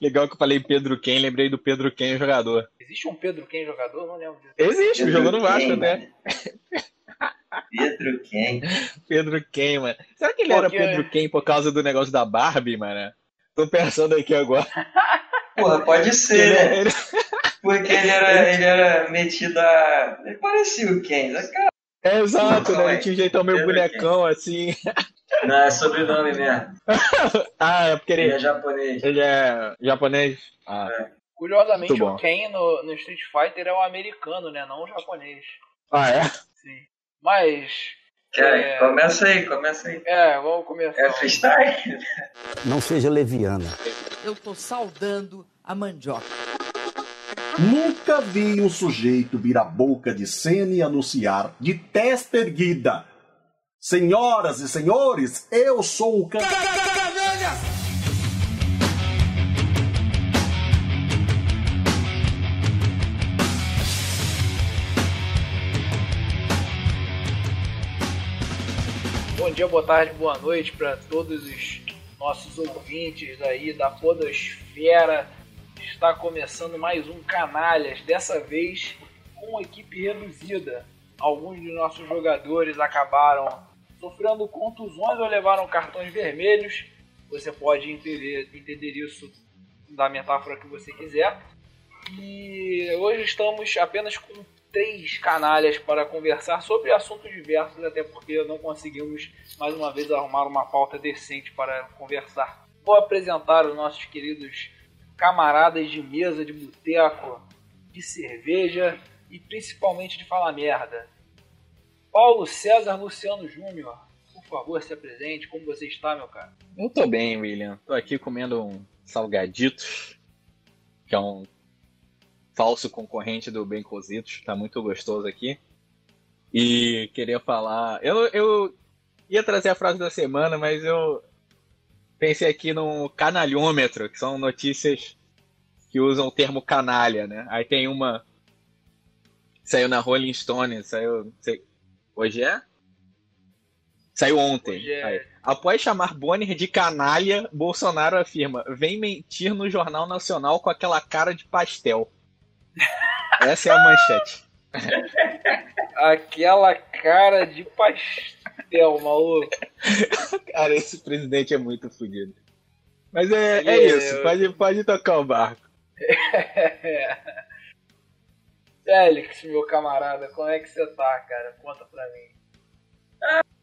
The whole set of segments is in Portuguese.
Legal que eu falei Pedro Ken, lembrei do Pedro Ken jogador. Existe um Pedro Ken jogador? Não lembro disso. Existe, Pedro jogou no Vasco Ken, até. Pedro quem? Pedro Ken, mano. Será que ele Pô, era Pedro Ken por causa do negócio da Barbie, mano? Tô pensando aqui agora. Porra, pode ser, né? Porque ele era, ele era metido a. Ele parecia o Ken. só que, cara, É exato, né? Ele aí. tinha um jeitão meio bonecão, assim. Não, é sobrenome mesmo. Ah, é porque Ele ele, é japonês. ele é japonês. Ah, Curiosamente, Muito bom. o Ken no, no Street Fighter é um americano, né? Não um japonês. ah é? Sim. Mas. É. começa aí, começa aí. É, vamos começar. É freestyle? Não seja leviana. Eu tô saudando a mandioca. Nunca vi um sujeito vir à boca de cena e anunciar de testa erguida. Senhoras e senhores, eu sou o can... Bom dia, boa tarde, boa noite para todos os nossos ouvintes aí da Podosfera. Está começando mais um Canalhas, dessa vez com equipe reduzida. Alguns dos nossos jogadores acabaram sofrendo contusões ou levaram cartões vermelhos. Você pode entender, entender isso da metáfora que você quiser. E hoje estamos apenas com três canalhas para conversar sobre assuntos diversos, até porque não conseguimos mais uma vez arrumar uma pauta decente para conversar. Vou apresentar os nossos queridos camaradas de mesa, de boteco, de cerveja e principalmente de falar merda. Paulo César Luciano Júnior, por favor, se apresente. Como você está, meu cara? Eu tô bem, William. Tô aqui comendo um salgaditos, que é um falso concorrente do Bem Cozitos. Tá muito gostoso aqui. E queria falar. Eu, eu ia trazer a frase da semana, mas eu pensei aqui no canalhômetro, que são notícias que usam o termo canalha, né? Aí tem uma. Saiu na Rolling Stone, saiu. sei- hoje é? Saiu ontem. É. Após chamar Bonner de canalha, Bolsonaro afirma: vem mentir no Jornal Nacional com aquela cara de pastel. Essa é a manchete. Aquela cara de pastel, maluco. Cara, esse presidente é muito fodido. Mas é, é É, isso, eu- pode, pode tocar o barco. Félix, meu camarada, como é que você tá, cara? Conta pra mim.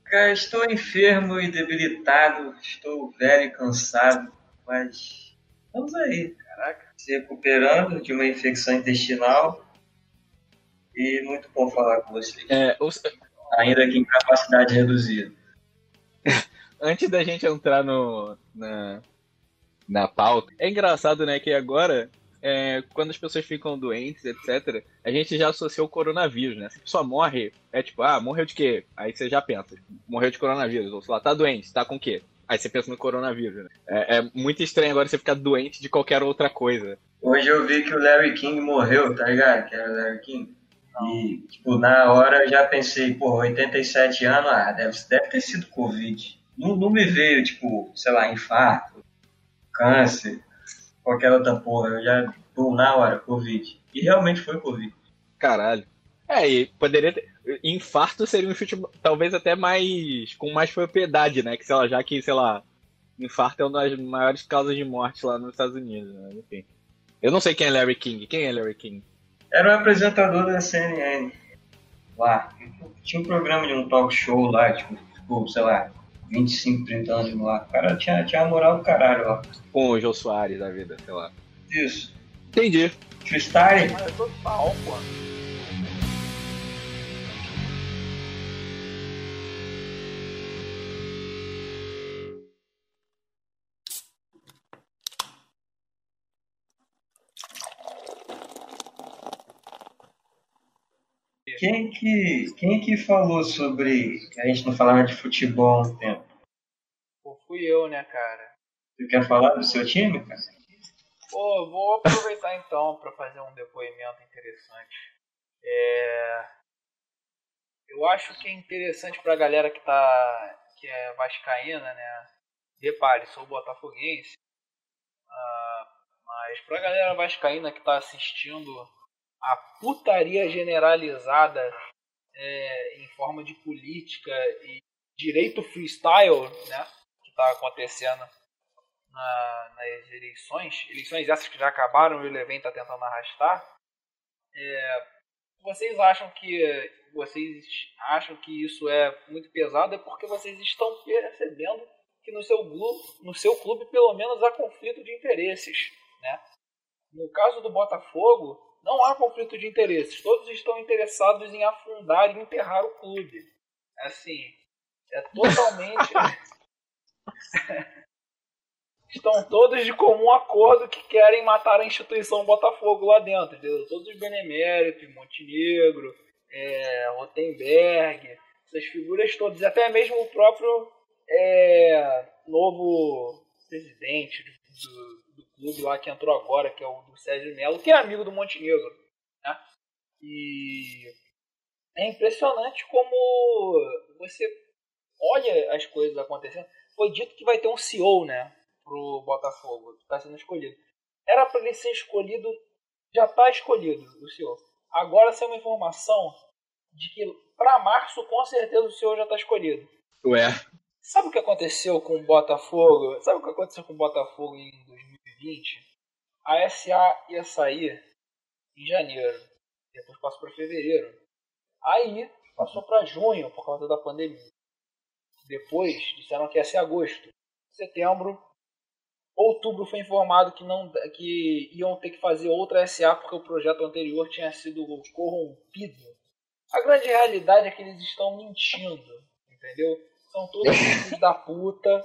Cara, estou enfermo e debilitado. Estou velho e cansado. Mas estamos aí. Caraca. Se recuperando de uma infecção intestinal. E muito bom falar com vocês. É, os- Ainda que em capacidade reduzida. antes da gente entrar no, na, na pauta, é engraçado, né, que agora, é, quando as pessoas ficam doentes, etc., a gente já associou o coronavírus, né? Se a pessoa morre, é tipo, ah, morreu de quê? Aí você já pensa, morreu de coronavírus, ou sei lá, tá doente, tá com o quê? Aí você pensa no coronavírus, né? É, é muito estranho agora você ficar doente de qualquer outra coisa. Hoje eu vi que o Larry King morreu, tá ligado? Que era o Larry King. E, tipo, na hora eu já pensei, pô, 87 anos, ah, deve, deve ter sido Covid. Não, não me veio, tipo, sei lá, infarto, câncer, qualquer outra porra. Eu já, pô, na hora, Covid. E realmente foi Covid. Caralho. É, e poderia ter. Infarto seria um chute, talvez até mais. com mais propriedade, né? Que, sei lá, já que, sei lá, infarto é uma das maiores causas de morte lá nos Estados Unidos, né? Enfim. Eu não sei quem é Larry King. Quem é Larry King? Era o apresentador da CNN lá. Tinha um programa de um talk show lá, tipo, tipo sei lá, 25, 30 anos lá. O cara tinha, tinha a moral do caralho lá. Com o Jô Soares da vida, sei lá. Isso. Entendi. Freestyle? Mas total, pô. Quem que, quem que falou sobre a gente não falava de futebol há um tempo? Eu, né, cara? Você quer falar do seu time, cara? Pô, vou aproveitar então para fazer um depoimento interessante. É... Eu acho que é interessante pra galera que tá. que é vascaína, né? Repare, sou botafoguense. Ah, Mas pra galera vascaína que tá assistindo a putaria generalizada é, em forma de política e direito freestyle, né? Que tá acontecendo na, nas eleições, eleições essas que já acabaram e o Leven tá tentando arrastar. É, vocês acham que vocês acham que isso é muito pesado é porque vocês estão percebendo que no seu clube, no seu clube pelo menos há conflito de interesses, né? No caso do Botafogo, não há conflito de interesses. Todos estão interessados em afundar e enterrar o clube. Assim, é totalmente estão todos de comum acordo que querem matar a instituição Botafogo lá dentro, entendeu? Todos os beneméritos, Montenegro, é, Rotenberg, essas figuras todas, até mesmo o próprio é, novo presidente do, do, clube lá que entrou agora, que é o do Sérgio Melo, que é amigo do Montenegro. Né? E é impressionante como você olha as coisas acontecendo. Foi dito que vai ter um CEO, né? pro Botafogo, está sendo escolhido. Era para ele ser escolhido, já está escolhido o senhor. Agora saiu uma informação de que para março com certeza o senhor já está escolhido. Ué. Sabe o que aconteceu com o Botafogo? Sabe o que aconteceu com o Botafogo em 2020? A SA ia sair em janeiro, depois passou para fevereiro. Aí passou para junho por causa da pandemia. Depois disseram que ia ser agosto. Setembro Outubro foi informado que não que iam ter que fazer outra SA porque o projeto anterior tinha sido corrompido. A grande realidade é que eles estão mentindo, entendeu? São todos filhos da puta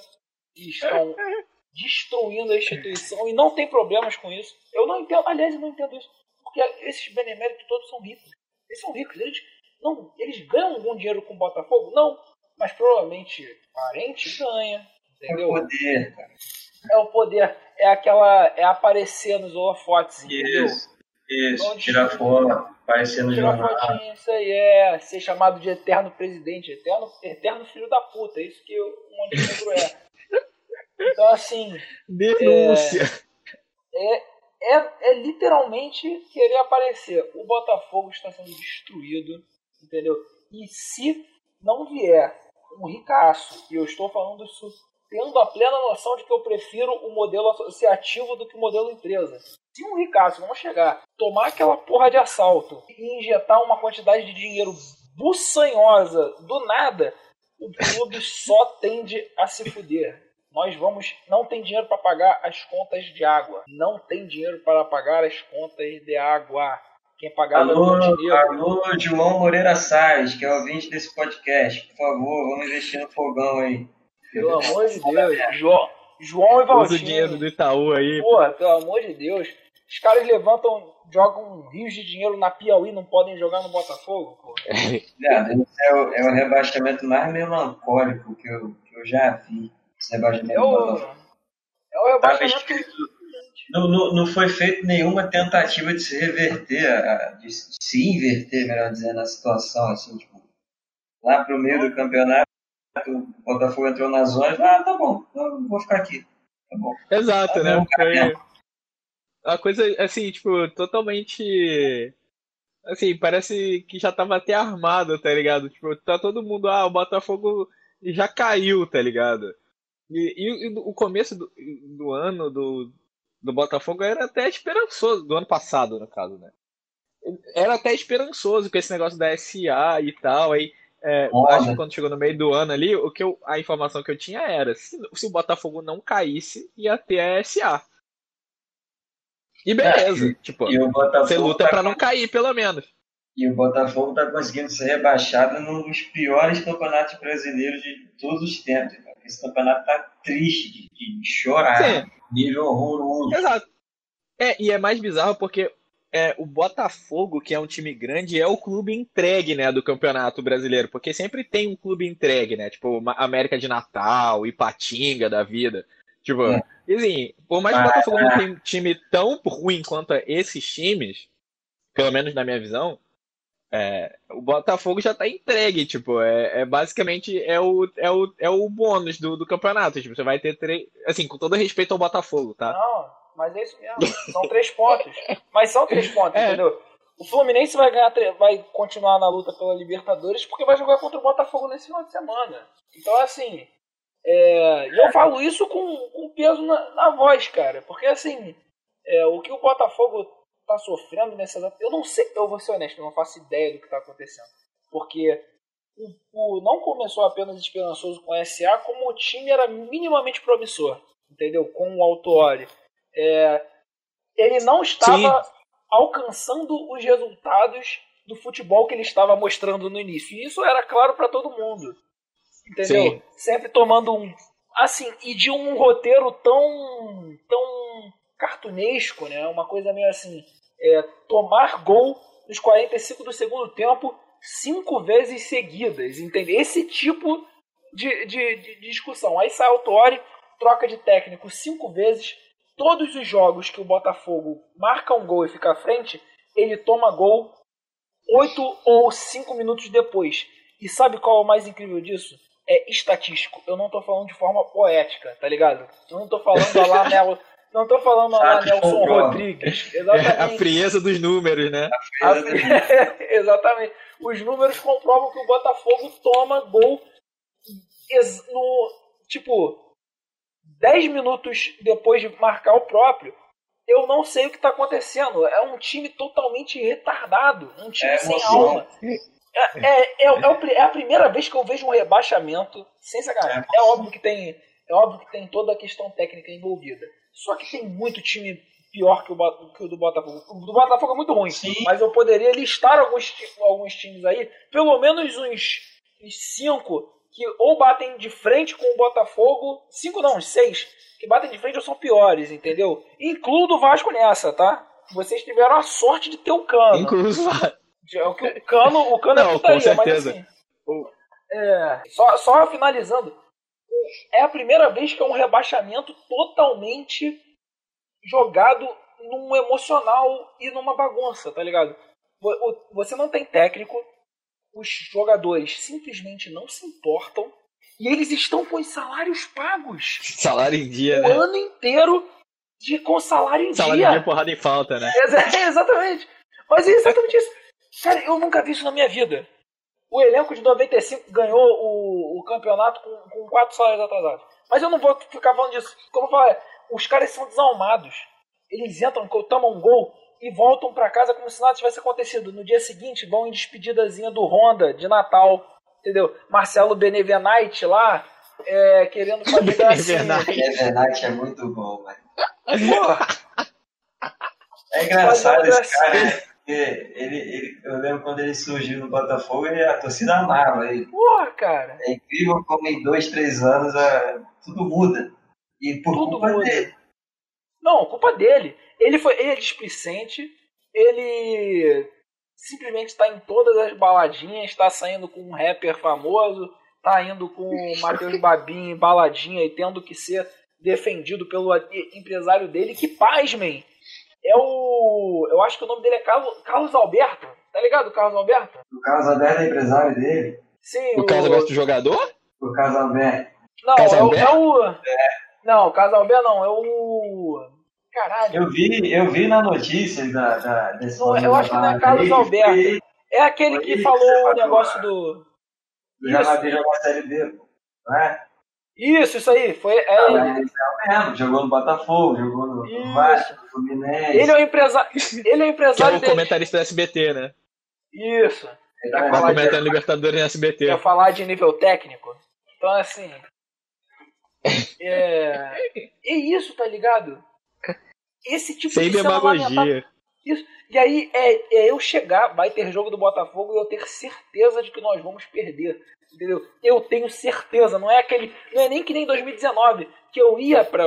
e estão destruindo a instituição e não tem problemas com isso. Eu não entendo, aliás, eu não entendo isso, porque esses beneméritos todos são ricos. Eles são ricos, eles não, eles ganham algum dinheiro com o Botafogo? Não, mas provavelmente parente ganha, entendeu? É poder, cara é o poder, é aquela. é aparecer nos holofotes, entendeu? Isso, isso, então, tirar foto, aparecer no tirar jornal. Fotinho, isso aí, é ser chamado de eterno presidente, eterno, eterno filho da puta, é isso que o Montenegro é. Então, assim. Denúncia! É, é, é, é literalmente querer aparecer. O Botafogo está sendo destruído, entendeu? E se não vier um ricaço, e eu estou falando isso tendo a plena noção de que eu prefiro o modelo associativo do que o modelo empresa. Se um ricaço não chegar, tomar aquela porra de assalto e injetar uma quantidade de dinheiro buçanhosa do nada, o clube só tende a se fuder. Nós vamos. Não tem dinheiro para pagar as contas de água. Não tem dinheiro para pagar as contas de água. Quem alô, alô, João Moreira Salles, que é ouvinte desse podcast. Por favor, vamos investir no fogão aí. Pelo amor de Deus. João, João e. Usa o dinheiro do Itaú aí. Porra, pelo amor de Deus. Os caras levantam, jogam rios de dinheiro na Piauí, não podem jogar no Botafogo, pô. É, é, o, é o rebaixamento mais melancólico que eu, que eu já vi. Esse rebaixamento é o, é o rebaixamento. Não, não, não foi feita nenhuma tentativa de se reverter, de se inverter, melhor dizendo, a situação. Assim, tipo, lá pro meio do campeonato, o Botafogo entrou na zona e ah, tá bom, eu vou ficar aqui. Tá bom. Exato, tá né? Foi uma coisa, assim, tipo, totalmente. Assim, parece que já tava até armado, tá ligado? Tipo, tá todo mundo, ah, o Botafogo já caiu, tá ligado? E, e, e o começo do, do ano do, do Botafogo era até esperançoso, do ano passado, no caso, né? Era até esperançoso com esse negócio da SA e tal, aí é, acho que quando chegou no meio do ano ali, o que eu, a informação que eu tinha era: se, se o Botafogo não caísse, ia ter a SA. E beleza, é, tipo, e você luta tá... para não cair, pelo menos. E o Botafogo tá conseguindo ser rebaixado num dos piores campeonatos brasileiros de todos os tempos. Esse campeonato tá triste de, de chorar. Sim. Nível horroroso. Exato. É, e é mais bizarro porque é, o Botafogo, que é um time grande, é o clube entregue, né, do Campeonato Brasileiro, porque sempre tem um clube entregue, né, tipo América de Natal, Ipatinga da vida. Tipo, é. assim, por mais que o Botafogo não tenha um time tão ruim quanto esses times, pelo menos na minha visão, é, o Botafogo já tá entregue, tipo, é, é, basicamente é o, é o, é o bônus do, do campeonato. Tipo, você vai ter três. Assim, com todo respeito ao Botafogo, tá? Não, Mas é isso mesmo. São três pontos. Mas são três pontos, É. entendeu? O Fluminense vai ganhar, vai continuar na luta pela Libertadores porque vai jogar contra o Botafogo nesse final de semana. Então, assim, é, e eu falo isso com, com peso na, na voz, cara. Porque, assim, é, o que o Botafogo tá sofrendo nessa exata- Eu não sei, eu vou ser honesto, eu não faço ideia do que tá acontecendo. Porque o, o- não começou apenas esperançoso com o SA, como o time era minimamente promissor, entendeu? Com o Autuori. É, ele não estava alcançando os resultados do futebol que ele estava mostrando no início. E isso era claro para todo mundo. Entendeu? Sim. Sempre tomando um. Assim, e de um roteiro tão. tão cartunesco, né? Uma coisa meio assim. É, tomar gol nos 45 do segundo tempo cinco vezes seguidas, entende? Esse tipo de, de, de discussão. Aí sai o Tori, troca de técnico cinco vezes, todos os jogos que o Botafogo marca um gol e fica à frente, ele toma gol oito ou cinco minutos depois. E sabe qual é o mais incrível disso? É estatístico. Eu não tô falando de forma poética, tá ligado? Eu não tô falando a lá Nel- não tô falando a lá Fatos Nelson. Rodrigues. A Exatamente. frieza dos números, né? A- Exatamente. Os números comprovam que o Botafogo toma gol no tipo 10 minutos depois de marcar o próprio. Eu não sei o que está acontecendo. É um time totalmente retardado, um time É sem emoção. alma. É, é, é, é é a primeira vez que eu vejo um rebaixamento sem sacanagem. É óbvio que tem, é óbvio que tem toda a questão técnica envolvida. Só que tem muito time pior que o, que o do Botafogo. O do Botafogo é muito ruim, Sim. mas eu poderia listar alguns, alguns times aí, pelo menos uns, uns cinco que ou batem de frente com o Botafogo, cinco não, uns seis, que batem de frente ou são piores, entendeu? Incluo do Vasco nessa, tá? Vocês tiveram a sorte de ter o Cano. Incluso. É o o Cano, o Cano Não, é putaria, com mas assim. É, só, só finalizando. É a primeira vez que é um rebaixamento totalmente jogado num emocional e numa bagunça, tá ligado? Vo- o- Você não tem técnico, os jogadores simplesmente não se importam e eles estão com os salários pagos Salário em dia, o né? ano inteiro de, com salário em Salário em dia. dia, porrada em falta, né? Exa- exatamente. Mas é exatamente isso. Cara, eu nunca vi isso na minha vida. O elenco de 95 ganhou o, o campeonato com, com quatro salários atrasados. Mas eu não vou ficar falando disso. Como eu falei, os caras são desalmados. Eles entram, tomam um gol e voltam pra casa como se nada tivesse acontecido. No dia seguinte vão em despedidazinha do Honda de Natal. Entendeu? Marcelo Benevenite lá, é, querendo fazer gracinha. Benevenite. É muito bom, velho. É engraçado esse cara? Porque ele, ele, eu lembro quando ele surgiu no Botafogo, ele, a torcida amava ele. porra, cara. É incrível como em dois, três anos a- tudo muda. E por Tudo culpa muda. dele. Não, culpa dele. Ele foi ele é displicente, ele simplesmente está em todas as baladinhas, está saindo com um rapper famoso, tá indo com o Matheus Babin em baladinha e tendo que ser defendido pelo empresário dele, que pasmem. É o. Eu acho que o nome dele é Carlos, Carlos Alberto. Tá ligado, o Carlos Alberto? O Carlos Alberto é empresário dele. Sim, O Carlos Alberto jogador? O Carlos Alberto. Não, Carlos é o, Alberto? é o. Não, o Carlos Alberto não, é o. Caralho. Eu vi, eu vi na notícia da, da, desse Não, eu acho que não é Carlos Alberto. É aquele que ele falou o negócio do. O Real Madrid jogou a Série B, pô. Não é? Isso, isso aí. Foi, é, Ah, é o mesmo. Jogou no Botafogo, jogou no, Isso. Vasco, Fluminense. ele é o empresário. Ele é o Que é empresário o dele. comentarista do SBT, né? Isso. Ele Vai tá Tá falar comentando Libertadores no SBT. Quer falar de nível técnico? Então, assim. É. É isso, tá ligado? Esse tipo Sem de demagogia. Isso. E aí é, é eu chegar, vai ter jogo do Botafogo e eu ter certeza de que nós vamos perder. Entendeu? Eu tenho certeza, não é aquele. Não é nem que nem 2019, que eu ia pra.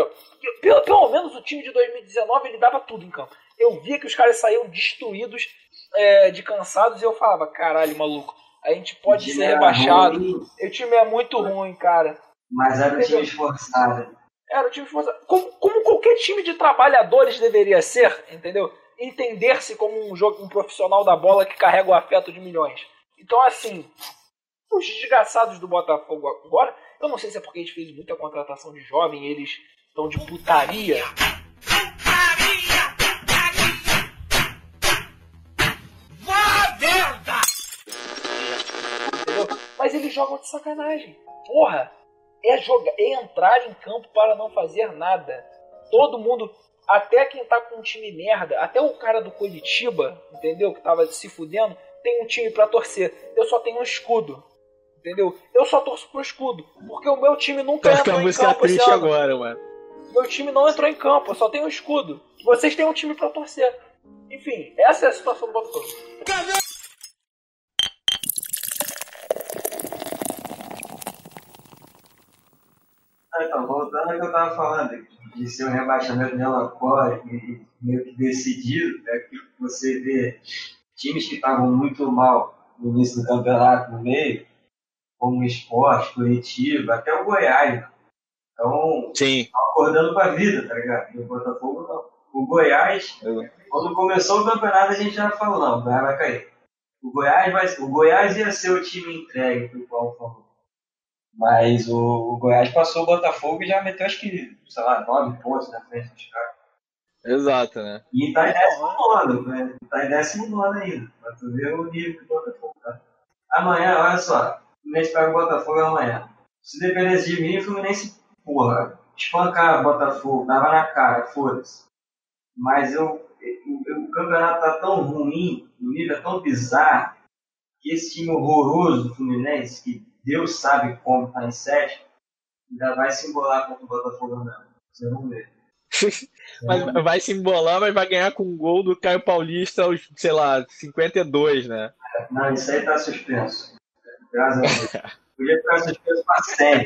Pelo, pelo menos o time de 2019 ele dava tudo em campo. Eu via que os caras saíam destruídos, é, de cansados, e eu falava, caralho, maluco, a gente pode ser rebaixado. ruim, O time é muito ruim, cara. Mas era um time esforçado. Era o time esforçado. Como, como qualquer time de trabalhadores deveria ser, entendeu? Entender-se como um, jogo, um profissional da bola que carrega o afeto de milhões. Então, assim, os desgraçados do Botafogo agora, eu não sei se é porque a gente fez muita contratação de jovem, eles estão de putaria. Putaria! Mas eles jogam de sacanagem. Porra! É jogar, é entrar em campo para não fazer nada. Todo mundo, até quem tá com um time merda, até o cara do Curitiba, entendeu? Que tava se fudendo, tem um time para torcer. Eu só tenho um escudo. Entendeu? Eu só torço pro escudo. Porque o meu time nunca Tá entrou em campo esse triste ano. agora, mano. Meu time não entrou em campo, eu só tenho um escudo. Vocês têm um time pra torcer. Enfim, essa é a situação do Botafogo. Então, voltando ao que eu tava falando, de ser um rebaixamento melancólico e meio que decidido, é que você vê times que estavam muito mal no início do campeonato, no meio, como Esporte, Curitiba, até o Goiás. Então, Sim. acordando com a vida, tá ligado? E o Botafogo não. O Goiás, Eu- quando começou o campeonato, a gente já falou, não, o Goiás vai cair. O Goiás, vai, o Goiás ia ser o time entregue que o Paulo falou. Mas o, o Goiás passou o Botafogo e já meteu acho que, sei lá, nove pontos na frente dos caras. Exato, né? E tá em décimo nono, né? Tá em décimo nono ainda. Pra tu ver o nível que o Botafogo tá. Amanhã, olha só, Fluminense pega o Botafogo amanhã. Se dependesse de mim, o Fluminense, porra, espancar o Botafogo, dava na cara, foda-se. Mas eu, o, o campeonato tá tão ruim, o nível é tão bizarro, que esse time horroroso do Fluminense, que Deus sabe como tá em sétimo, ainda vai se embolar contra o Botafogo amanhã. Vocês vão ver. Mas vai se embolar, mas vai ganhar com um gol do Caio Paulista aos, sei lá, 52, né? Não, isso aí tá suspenso. Graças a Deus. Podia ficar pra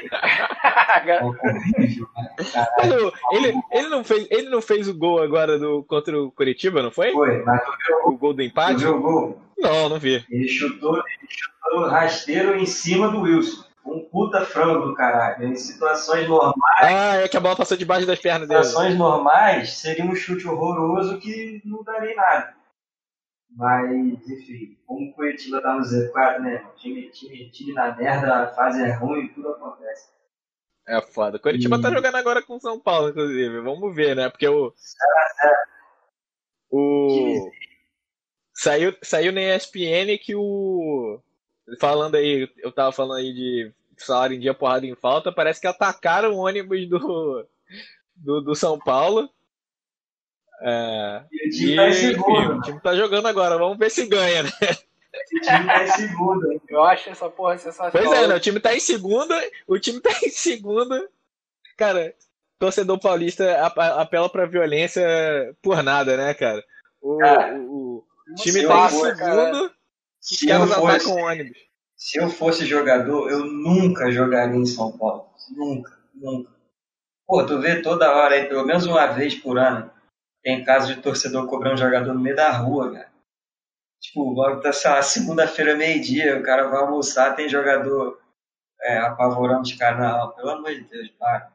cara. Mas Caralho. o- ele, ele, não fez, ele não fez o gol agora do, contra o Curitiba, não foi? Foi, mas tu viu, O gol do tu empate? viu o gol? Não, não vi. Ele chutou, ele chutou rasteiro em cima do Wilson. Um puta frango do caralho. Em situações normais, Ah, é que a bola passou debaixo das pernas dele. situações normais seria um chute horroroso que não daria em nada. Mas, enfim, como o Curitiba tá no Z4, né? Time, time, time na merda, a fase é ruim, tudo acontece. É foda. Curitiba E- tá jogando agora com o São Paulo, inclusive. Vamos ver, né? Porque o. O. Saiu, saiu na ESPN que o. Falando aí, eu tava falando aí de salário em dia, porrada em falta. Parece que atacaram o ônibus do. Do, do São Paulo. É, E o time e, tá em enfim, segundo. o time tá jogando agora. Vamos ver se ganha, né? O time tá em segundo. hein? Eu acho essa porra sensacional. Pois é, né? O time tá em segunda, o time tá em segunda. Cara, torcedor paulista ap- apela pra violência por nada, né, cara? O, Cara, o- time tá em segundo, os Se eu, caras fosse, atacam o ônibus. se eu fosse jogador, eu nunca jogaria em São Paulo. Nunca, nunca. Pô, tu vê toda hora aí, pelo menos uma vez por ano, tem caso de torcedor cobrando um jogador no meio da rua, cara. Tipo, logo tá, sei lá, segunda-feira, meio-dia, o cara vai almoçar, tem jogador é, apavorando os caras na rua. Pelo amor de Deus, para.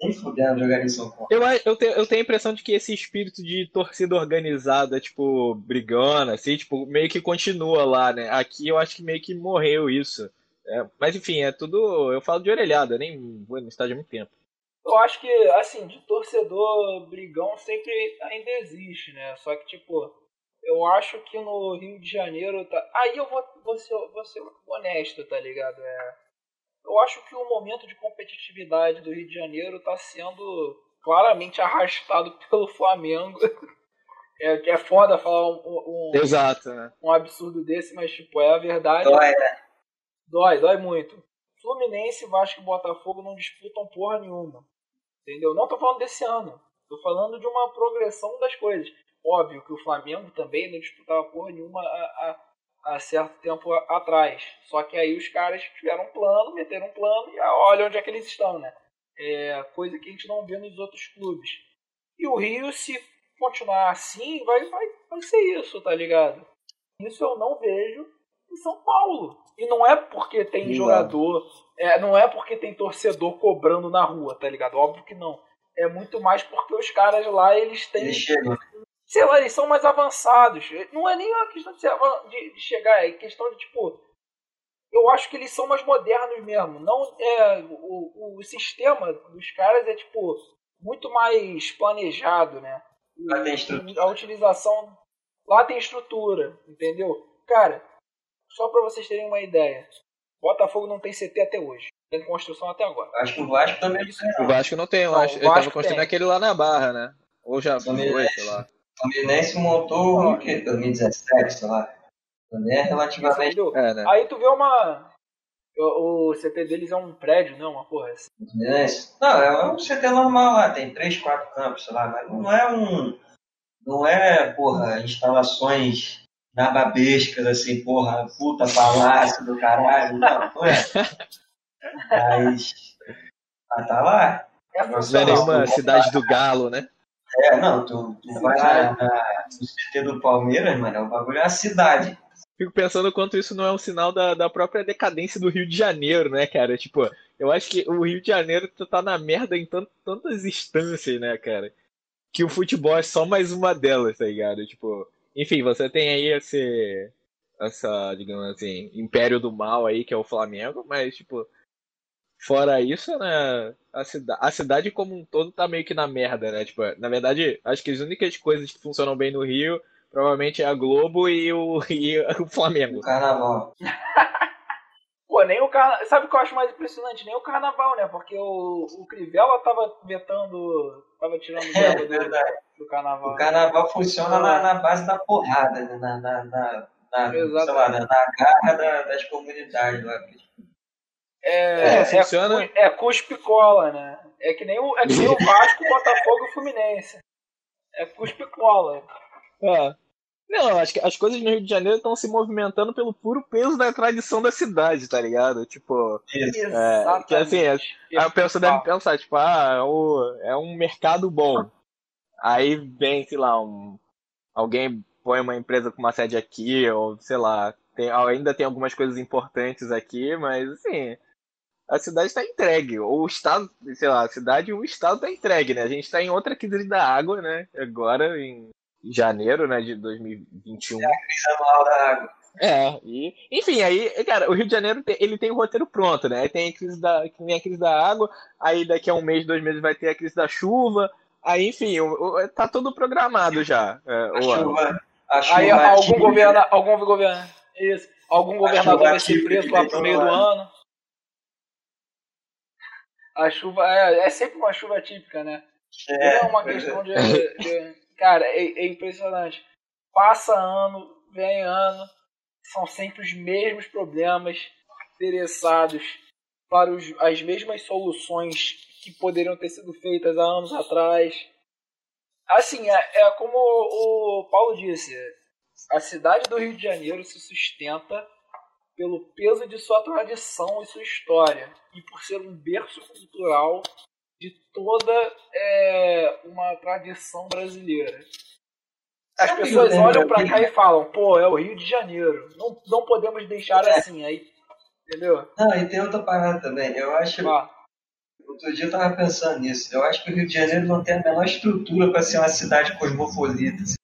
Nem fudendo jogar em São Paulo. Eu, eu, tenho, eu tenho a impressão de que esse espírito de torcida organizada, tipo, brigona, assim, tipo, meio que continua lá, né? Aqui eu acho que meio que morreu isso. É, mas enfim, é tudo. Eu falo de orelhada, eu nem vou no estádio há muito tempo. Eu acho que, assim, de torcedor brigão sempre ainda existe, né? Só que, tipo, eu acho que no Rio de Janeiro tá. Aí eu vou, vou, ser, vou ser honesto, tá ligado? É... Eu acho que o momento de competitividade do Rio de Janeiro tá sendo claramente arrastado pelo Flamengo. É, que é foda falar um, um, Exato, né? um absurdo desse, mas, tipo, é a verdade. Dói, né? Dói, dói muito. Fluminense, Vasco e Botafogo não disputam porra nenhuma. Entendeu? Não tô falando desse ano. Tô falando de uma progressão das coisas. Óbvio que o Flamengo também não disputava porra nenhuma há, há, há certo tempo a- atrás. Só que aí os caras tiveram um plano, meteram um plano e ah, olha onde é que eles estão, né? É coisa que a gente não vê nos outros clubes. E o Rio, se continuar assim, vai, vai, vai ser isso, tá ligado? Isso eu não vejo em São Paulo. E não é porque tem Exato. jogador, é, não é porque tem torcedor cobrando na rua, tá ligado? Óbvio que não. É muito mais porque os caras lá, eles têm. Chega. Sei lá, eles são mais avançados. Não é nem uma questão de, de- de chegar, é questão de tipo. Eu acho que eles são mais modernos mesmo. Não é o, o sistema dos caras é tipo muito mais planejado, né? Lá tem estrutura. A utilização lá tem estrutura, entendeu? Cara, só pra vocês terem uma ideia. Botafogo não tem CT até hoje. Tem construção até agora. Acho que o Vasco também não tem, O. Vasco não tem, eu acho. o Ele tava construindo tem. aquele lá na Barra, né? Ou já foi, sei lá. O Fluminense montou o quê? 2017, sei lá. Também é relativamente? É, né? Aí tu vê uma. O, o CT deles é um prédio, não? Uma porra assim. Fluminense. Não, é um CT normal lá, tem três, quatro campos, sei lá, mas não é um. Não é, porra, instalações nababescas, assim, porra, puta palácio do caralho. Não, não é. Mas. Mas tá lá. É Não é nenhuma cidade do Galo, né? É, não, tu, tu vai na, na, no CT do Palmeiras, mano, é o bagulho é a cidade. Fico pensando quanto isso não é um sinal da, da própria decadência do Rio de Janeiro, né, cara? Tipo, eu acho que o Rio de Janeiro tá na merda em tant- tantas instâncias, né, cara? Que o futebol é só mais uma delas, tá ligado? Tipo, enfim, você tem aí esse. Essa, digamos assim, império do mal aí, que é o Flamengo, mas, tipo, fora isso, né, a, cida a cidade como um todo tá meio que na merda, né? Tipo, na verdade, acho que as únicas coisas que funcionam bem no Rio provavelmente é a Globo e o, e o Flamengo. O carnaval. Nem o carnaval. Sabe o que eu acho mais impressionante? Nem o carnaval, né? Porque o, o Crivella tava vetando. Tava tirando É, verba do, verdade. do carnaval. O carnaval funciona na, na base da porrada, né? na, na, na, na, lá, na, na garra da- das comunidades lá. É, É, funciona- É, cu- é cuspe e cola, né? É que nem o, é que nem o Vasco, o Botafogo e o Fluminense. É cuspe e cola. É. Não, acho que as coisas no Rio de Janeiro estão se movimentando pelo puro peso da tradição da cidade, tá ligado? Tipo, Isso. é, que assim, é, a pessoa deve pensar, tipo, ah, é o- é um mercado bom. Aí vem, sei lá, um, alguém põe uma empresa com uma sede aqui, ou sei lá, tem, ainda tem algumas coisas importantes aqui, mas assim, a cidade está entregue. Ou o estado, sei lá, a cidade e o estado está entregue, né? A gente está em outra crise da água, né? Agora, em janeiro, né, de 2021. Crise anual da água. É, e, enfim, aí, cara, o Rio de Janeiro tem- ele tem o roteiro pronto, né? Aí tem a crise da, que vem a crise da água, aí daqui a um mês, dois meses vai ter a crise da chuva, aí, enfim, o- o- tá tudo programado já. é, A o- chuva, a chuva Aí algum típica. governa, algum governa, isso, algum governador chuva vai ser preso lá pro meio do ano. ano. A chuva é, é sempre uma chuva típica, né? Não é uma questão de. de- cara, é, é impressionante. Passa ano, vem ano, são sempre os mesmos problemas interessados para os, as mesmas soluções que poderiam ter sido feitas há anos atrás. Assim, é, é como o Paulo disse, a cidade do Rio de Janeiro se sustenta pelo peso de sua tradição e sua história, e por ser um berço cultural de toda é, uma tradição brasileira. As pessoas olham pra aqui? cá e falam, pô, é o Rio de Janeiro. Não, não podemos deixar É. assim, aí. Entendeu? Não, e tem outra parada também. Eu acho. Ó, Outro dia eu tava pensando nisso. Eu acho que o Rio de Janeiro não tem a menor estrutura para ser uma cidade cosmopolita. assim.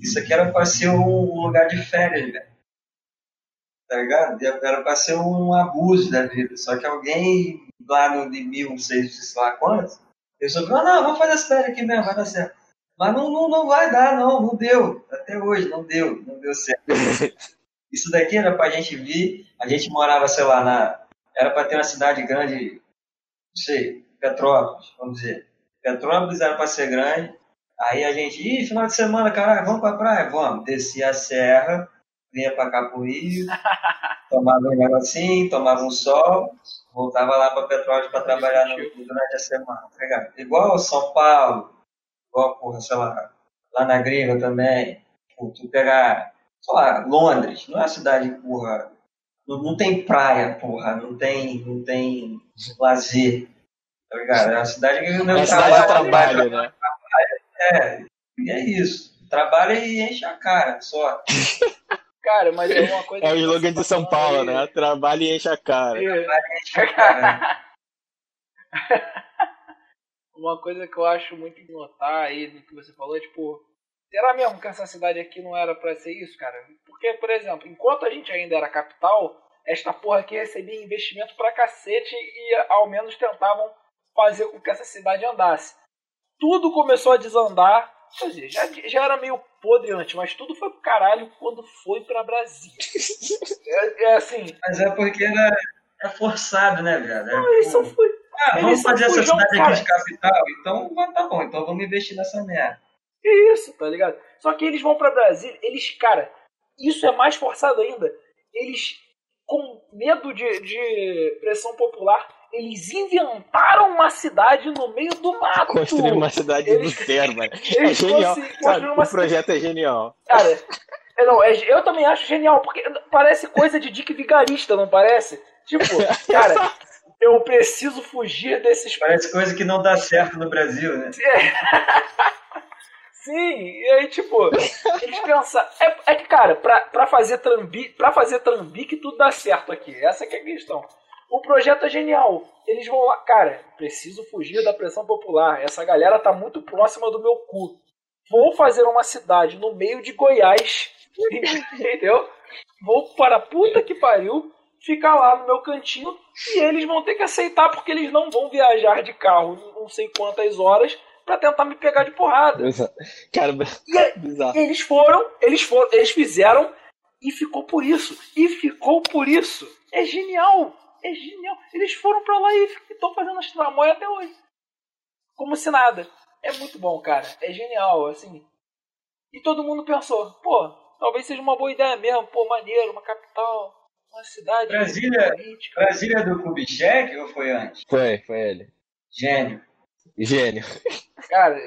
Isso aqui era para ser um lugar de férias, velho. Tá ligado? Era para ser um abuso da vida. Só que alguém lá no de mil, sei sei lá quantos, resolveu, ah, não, vamos fazer essa férias aqui mesmo, vai dar certo. Mas não, não, não vai dar, não, não deu. Até hoje, não deu, não deu certo. Isso daqui era pra gente vir, a gente morava, sei lá, na. Era pra ter uma cidade grande, não sei, Petrópolis, vamos dizer. Petrópolis era pra ser grande. Aí a gente, ih, final de semana, caralho, vamos pra praia? Vamos. Descia a serra, vinha pra cá pro Rio, tomava um negocinho, tomava um sol, voltava lá pra Petrópolis pra trabalhar no, durante a semana, tá ligado? Igual São Paulo, igual, porra, sei lá, lá na gringa também. Tu pegar, sei lá, Londres, não é uma cidade, porra, não, não tem praia, porra, não tem, não tem lazer, tá ligado? É uma cidade que É não uma cidade de trabalho, né? É, e é isso. Trabalha e enche a cara, só. cara, mas é uma coisa. É o slogan de São Paulo, aí. né? Trabalho e enche a cara. Enche a cara. Uma coisa que eu acho muito de notar aí no que você falou, é tipo, será mesmo que essa cidade aqui não era pra ser isso, cara? Porque, por exemplo, enquanto a gente ainda era capital, esta porra aqui recebia investimento pra cacete e ao menos tentavam fazer com que essa cidade andasse. Tudo começou a desandar, quer dizer, já, já era meio podre antes, mas tudo foi pro caralho quando foi pra Brasília. É, é assim, Mas é porque era, é forçado, né, velho? É, Não, eles são pô, fu- ah, eles vamos fazer essa cidade aqui de capital? Então tá bom, então vamos investir nessa merda. Que isso, tá ligado? Só que eles vão pra Brasília, eles, cara, isso é mais forçado ainda. Eles, com medo de, de pressão popular, eles inventaram uma cidade no meio do mato. Construir uma cidade Eles- do zero, mano. É genial. construíram uma o projeto é genial. Cara, é, não, é- eu também acho genial, porque parece coisa de Dick Vigarista, não parece? Tipo, cara, eu preciso fugir desses Parece coisa que não dá certo no Brasil, né? Sim, e aí, tipo, eles pensam. É, é que, cara, pra, pra, fazer trambi, pra fazer trambique tudo dá certo aqui. Essa que é a questão. O projeto é genial. Eles vão lá, cara, preciso fugir da pressão popular. Essa galera tá muito próxima do meu cu. Vou fazer uma cidade no meio de Goiás. Entendeu? Vou para a puta que pariu, ficar lá no meu cantinho e eles vão ter que aceitar porque eles não vão viajar de carro não sei quantas horas pra tentar me pegar de porrada. Cara, E é- bizarro. eles foram, eles foram, eles fizeram e ficou por isso. E ficou por isso. É genial. É genial. Eles foram pra lá e estão fazendo as tramóias até hoje. Como se nada. É muito bom, cara. É genial, assim. E todo mundo pensou, pô, talvez seja uma boa ideia mesmo. Pô, maneiro, uma capital, uma cidade. Brasília- política. Brasília do Kubitschek ou foi antes? Foi, foi ele. Gênio. Gênio. Cara,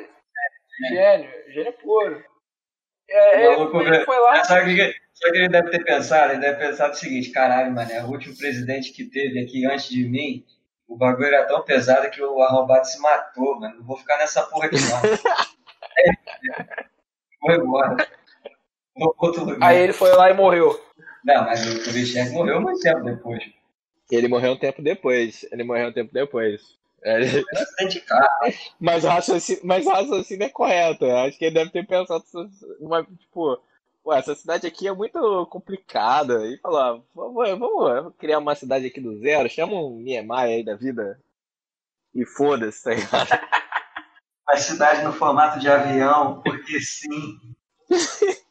gênio. Gênio puro. É, ele, ele foi lá. Sabe o que, o que ele deve ter pensado? Ele deve ter pensado o seguinte, caralho, mano, é o último presidente que teve aqui antes de mim, o bagulho era tão pesado que o arrombado se matou, mano. Não vou ficar nessa porra aqui, não. É, vou embora. Vou outro lugar. Aí ele foi lá e morreu. Não, mas o Kubitschek morreu muito tempo depois. Ele morreu um tempo depois. Ele morreu um tempo depois. É, mas, o raciocínio, mas o raciocínio é correto. Eu acho que ele deve ter pensado, uma, tipo, Ué, essa cidade aqui é muito complicada. E falou, ah, vamos, vamos criar uma cidade aqui do zero, chama um Niemeyer aí da vida. E foda-se, tá ligado? A cidade no formato de avião, porque sim.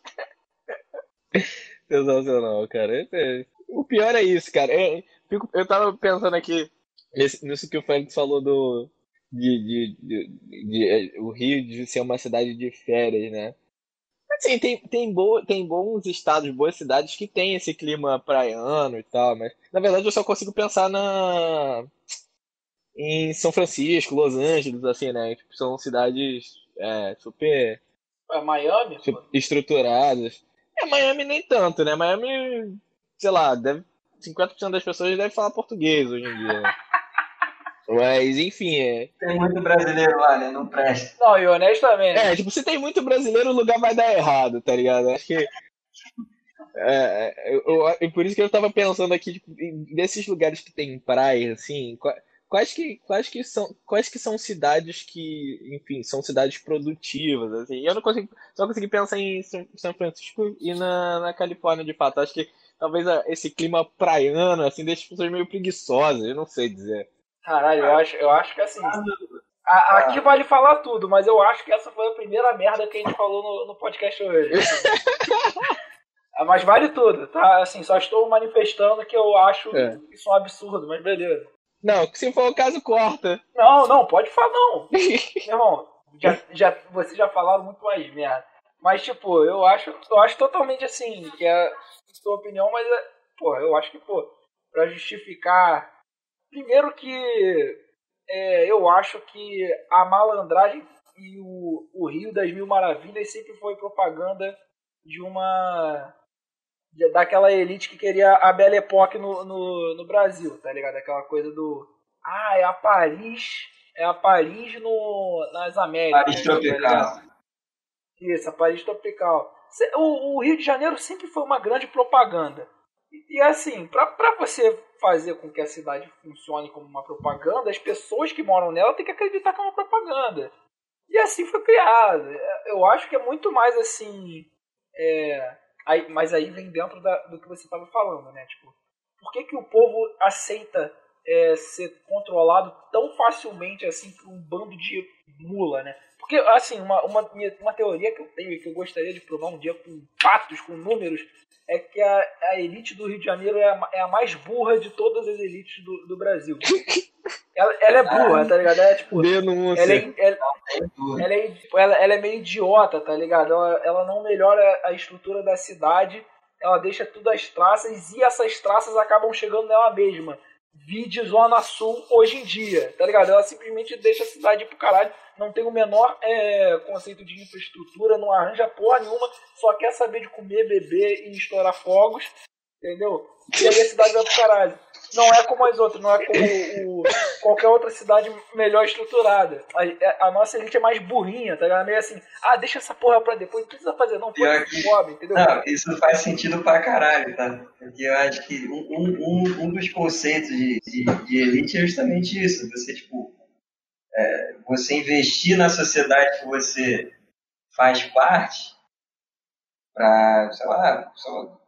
Sensacional, cara. É- O pior é isso, cara. Eu, fico- eu tava pensando aqui nesse- nisso que o Félix falou do. De, de, de- de- de- o Rio de ser uma cidade de férias, né? Assim, tem, tem, boa, tem bons estados, boas cidades que tem esse clima praiano e tal, mas na verdade eu só consigo pensar na. Em São Francisco, Los Angeles, assim, né? Tipo, são cidades é, super É Miami? Pô. estruturadas. É, Miami nem tanto, né? Miami, sei lá, deve, 50% das pessoas devem falar português hoje em dia. né? Mas, enfim, é, Tem muito brasileiro lá, né? Não presta. Não, e honestamente. é, tipo, se tem muito brasileiro, o lugar vai dar errado, tá ligado? Acho que. É, é, eu, eu- e por isso que eu tava pensando aqui, tipo, desses lugares que tem praia, assim, qua- quais que, quais que são, quais que são cidades que, enfim, são cidades produtivas, assim. E eu não consigo, só consegui pensar em São Francisco e na, na Califórnia, de fato. Acho que talvez a- esse clima praiano, assim, deixa as pessoas meio preguiçosas, eu não sei dizer. Caralho, eu acho, eu acho que assim. a- aqui vale falar tudo, mas eu acho que essa foi a primeira merda que a gente falou no, no podcast hoje. Ah, mas vale tudo, tá? Assim, só estou manifestando que eu acho É. isso um absurdo, mas beleza. Não, se for o caso, corta. Não, não, pode falar não. Irmão, já, já, vocês já falaram muito mais merda. Mas, tipo, eu acho, eu acho totalmente assim, que é a sua opinião, mas, é, pô, eu acho que, pô, pra justificar. Primeiro que é, eu acho que a malandragem e o, o Rio das Mil Maravilhas sempre foi propaganda de uma. daquela elite que queria a Belle Époque no, no, no Brasil, tá ligado? Aquela coisa do. Ah, é a Paris. É a Paris no, nas Américas. Paris tá tropical. Isso, a Paris tropical. O, o Rio de Janeiro sempre foi uma grande propaganda. E, assim, pra você fazer com que a cidade funcione como uma propaganda, as pessoas que moram nela têm que acreditar que é uma propaganda. E assim foi criado. É, Eu acho que é muito mais assim. é, aí- mas aí vem dentro da- do que você estava falando, né? Tipo, por que, que o povo aceita é, ser controlado tão facilmente assim por um bando de mula, né? Porque, assim, uma, uma, uma teoria que eu tenho e que eu gostaria de provar um dia com fatos, com números, é que a, a elite do Rio de Janeiro é a, é a mais burra de todas as elites do, do Brasil. Ela, ela é burra, tá ligado? Ela é, tipo, Denúncia. ela é, ela, ela é, tipo, ela, ela é meio idiota, tá ligado? Ela, ela não melhora a estrutura da cidade, ela deixa tudo às traças e essas traças acabam chegando nela mesma. Vide Zona Sul hoje em dia, tá ligado? Ela simplesmente deixa a cidade pro caralho, não tem o menor é, conceito de infraestrutura, não arranja porra nenhuma, só quer saber de comer, beber e estourar fogos, entendeu? E aí a cidade vai pro caralho. Não é como as outras, não é como o, qualquer outra cidade melhor estruturada. A, a, nossa elite é mais burrinha, tá ligado? Meio assim, ah, deixa essa porra pra depois, não precisa fazer, não, Pior pode pobre, entendeu? Não, isso faz sentido pra caralho, tá? Porque eu acho que um, um, um dos conceitos de, de, de elite é justamente isso. Você, tipo, é, você investir na sociedade que você faz parte para, sei lá,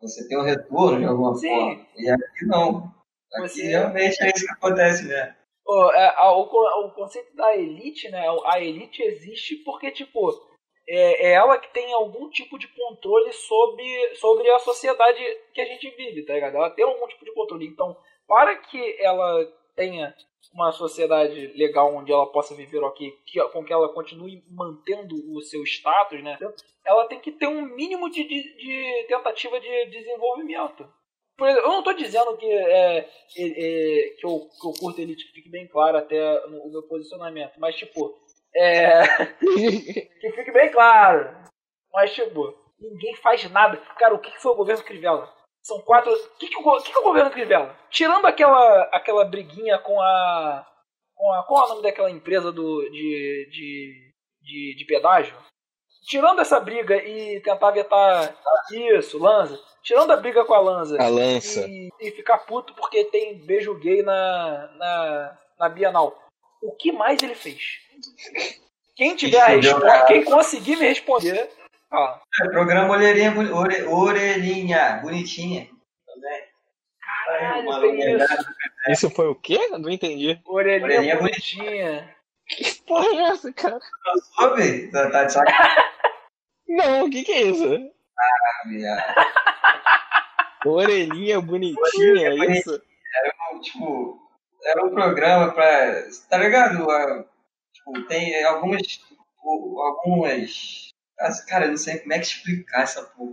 você ter um retorno de alguma Sim. forma. E aqui não. Aqui Você- realmente é isso que acontece mesmo. Pô, é, a- o, o conceito da elite, né? A elite existe porque, tipo, é, é ela que tem algum tipo de controle sobre, sobre a sociedade que a gente vive, tá ligado? Ela tem algum tipo de controle. Então, para que ela tenha uma sociedade legal onde ela possa viver ok, que, com que ela continue mantendo o seu status, né? Ela tem que ter um mínimo de, de, de tentativa de desenvolvimento. Por exemplo, eu não estou dizendo que, é, é, é, que, eu, que eu curto elite, que fique bem claro até no, o meu posicionamento, mas tipo, é, que fique bem claro. Mas tipo, ninguém faz nada. Cara, o que foi o governo Crivella? São quatro. O que, que, o que que é o governo Crivella? Tirando aquela, aquela briguinha com a. Com a. Qual é o nome daquela empresa do, de, de, de, de pedágio? Tirando essa briga e tentar vetar isso, Lanza. Tirando a briga com a Lanza A lança. e, e ficar puto porque tem beijo gay na, na, na Bienal. O que mais ele fez? Quem tiver a resposta, quem conseguir me responder, fala. É, programa Orelhinha, Ore- Orelhinha Bonitinha. Também. Caralho, tem isso. Isso foi o quê? Eu Não entendi. Orelhinha, Orelhinha bonitinha. Porra, é essa, cara? Soube? Tá, tá de sacanagem, Não, o que, que é isso? viado. Orelhinha bonitinha, é isso? tipo, era um programa pra. Tá ligado? Tipo, tem algumas. Algumas. as- Cara, eu não sei como é que explicar essa porra.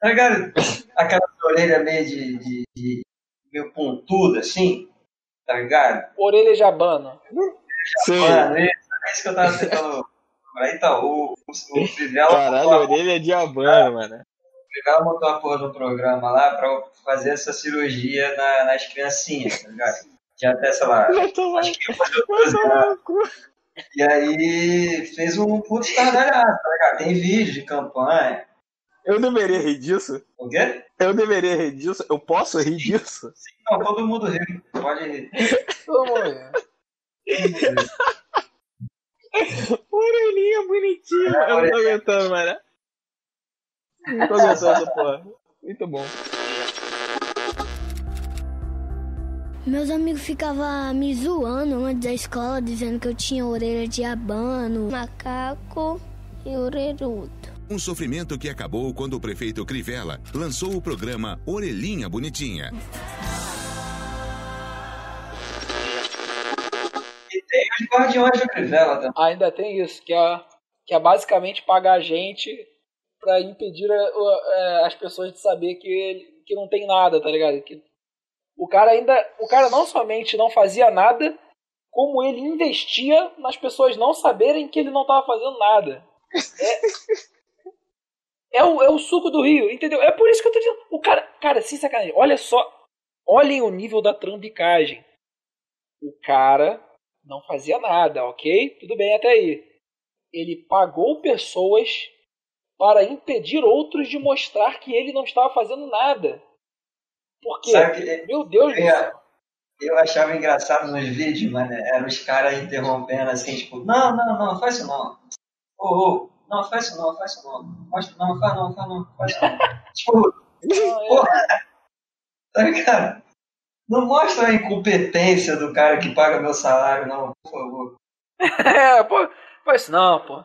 Tá ligado? Aquela orelha meio de, de, de- meio pontuda, assim. Tá ligado? Orelha de abano. Sei. Mano, é é isso que eu tava tentando. Então, o, o, o Fivela Caralho, a- orelha de abano, mano. O Fivela montou a porra do programa lá pra fazer essa cirurgia na- nas criancinhas, tá ligado? Tinha até, sei lá, Vai tomar, acho que vai 12 tomar anos. no cu. E aí fez um puto estardalhado, tá ligado? Tem vídeo de campanha. Eu deveria rir disso? O quê? Eu deveria rir disso? Eu posso rir disso? Não, todo mundo riu. Pode rir. Todo mundo. Orelhinha bonitinha. Eu não tô aguentando, mano. Não tô porra. Muito bom. Meus amigos ficavam me zoando antes da escola, dizendo que eu tinha orelha de abano, macaco e orelhudo. Um sofrimento que acabou quando o prefeito Crivella lançou o programa Orelhinha Bonitinha. E tem os guardiões do Crivella também. Ainda tem isso, que é, que é basicamente pagar a gente pra impedir a- o- é, as pessoas de saber que, ele- que não tem nada, tá ligado? Que o cara ainda. O cara não somente não fazia nada, como ele investia nas pessoas não saberem que ele não tava fazendo nada. É, é, o, é o suco do Rio, entendeu? É por isso que eu tô dizendo. O cara, cara, sem sacanagem, olha só. Olhem o nível da trambicagem. O cara não fazia nada, ok? Tudo bem até aí. Ele pagou pessoas para impedir outros de mostrar que ele não estava fazendo nada. Por quê? Sabe que Meu Deus do eu, céu. eu achava engraçado nos vídeos, mano. Eram os caras interrompendo assim, tipo, não, não, não, faz isso não. Ô, ô, não, faz isso não, faz isso não. Mostra, não, faz não, faz não, faz não. tipo, Não, é- porra, tá ligado? Não mostra a incompetência do cara que paga meu salário, não, por favor. É, pô, faz isso não, pô.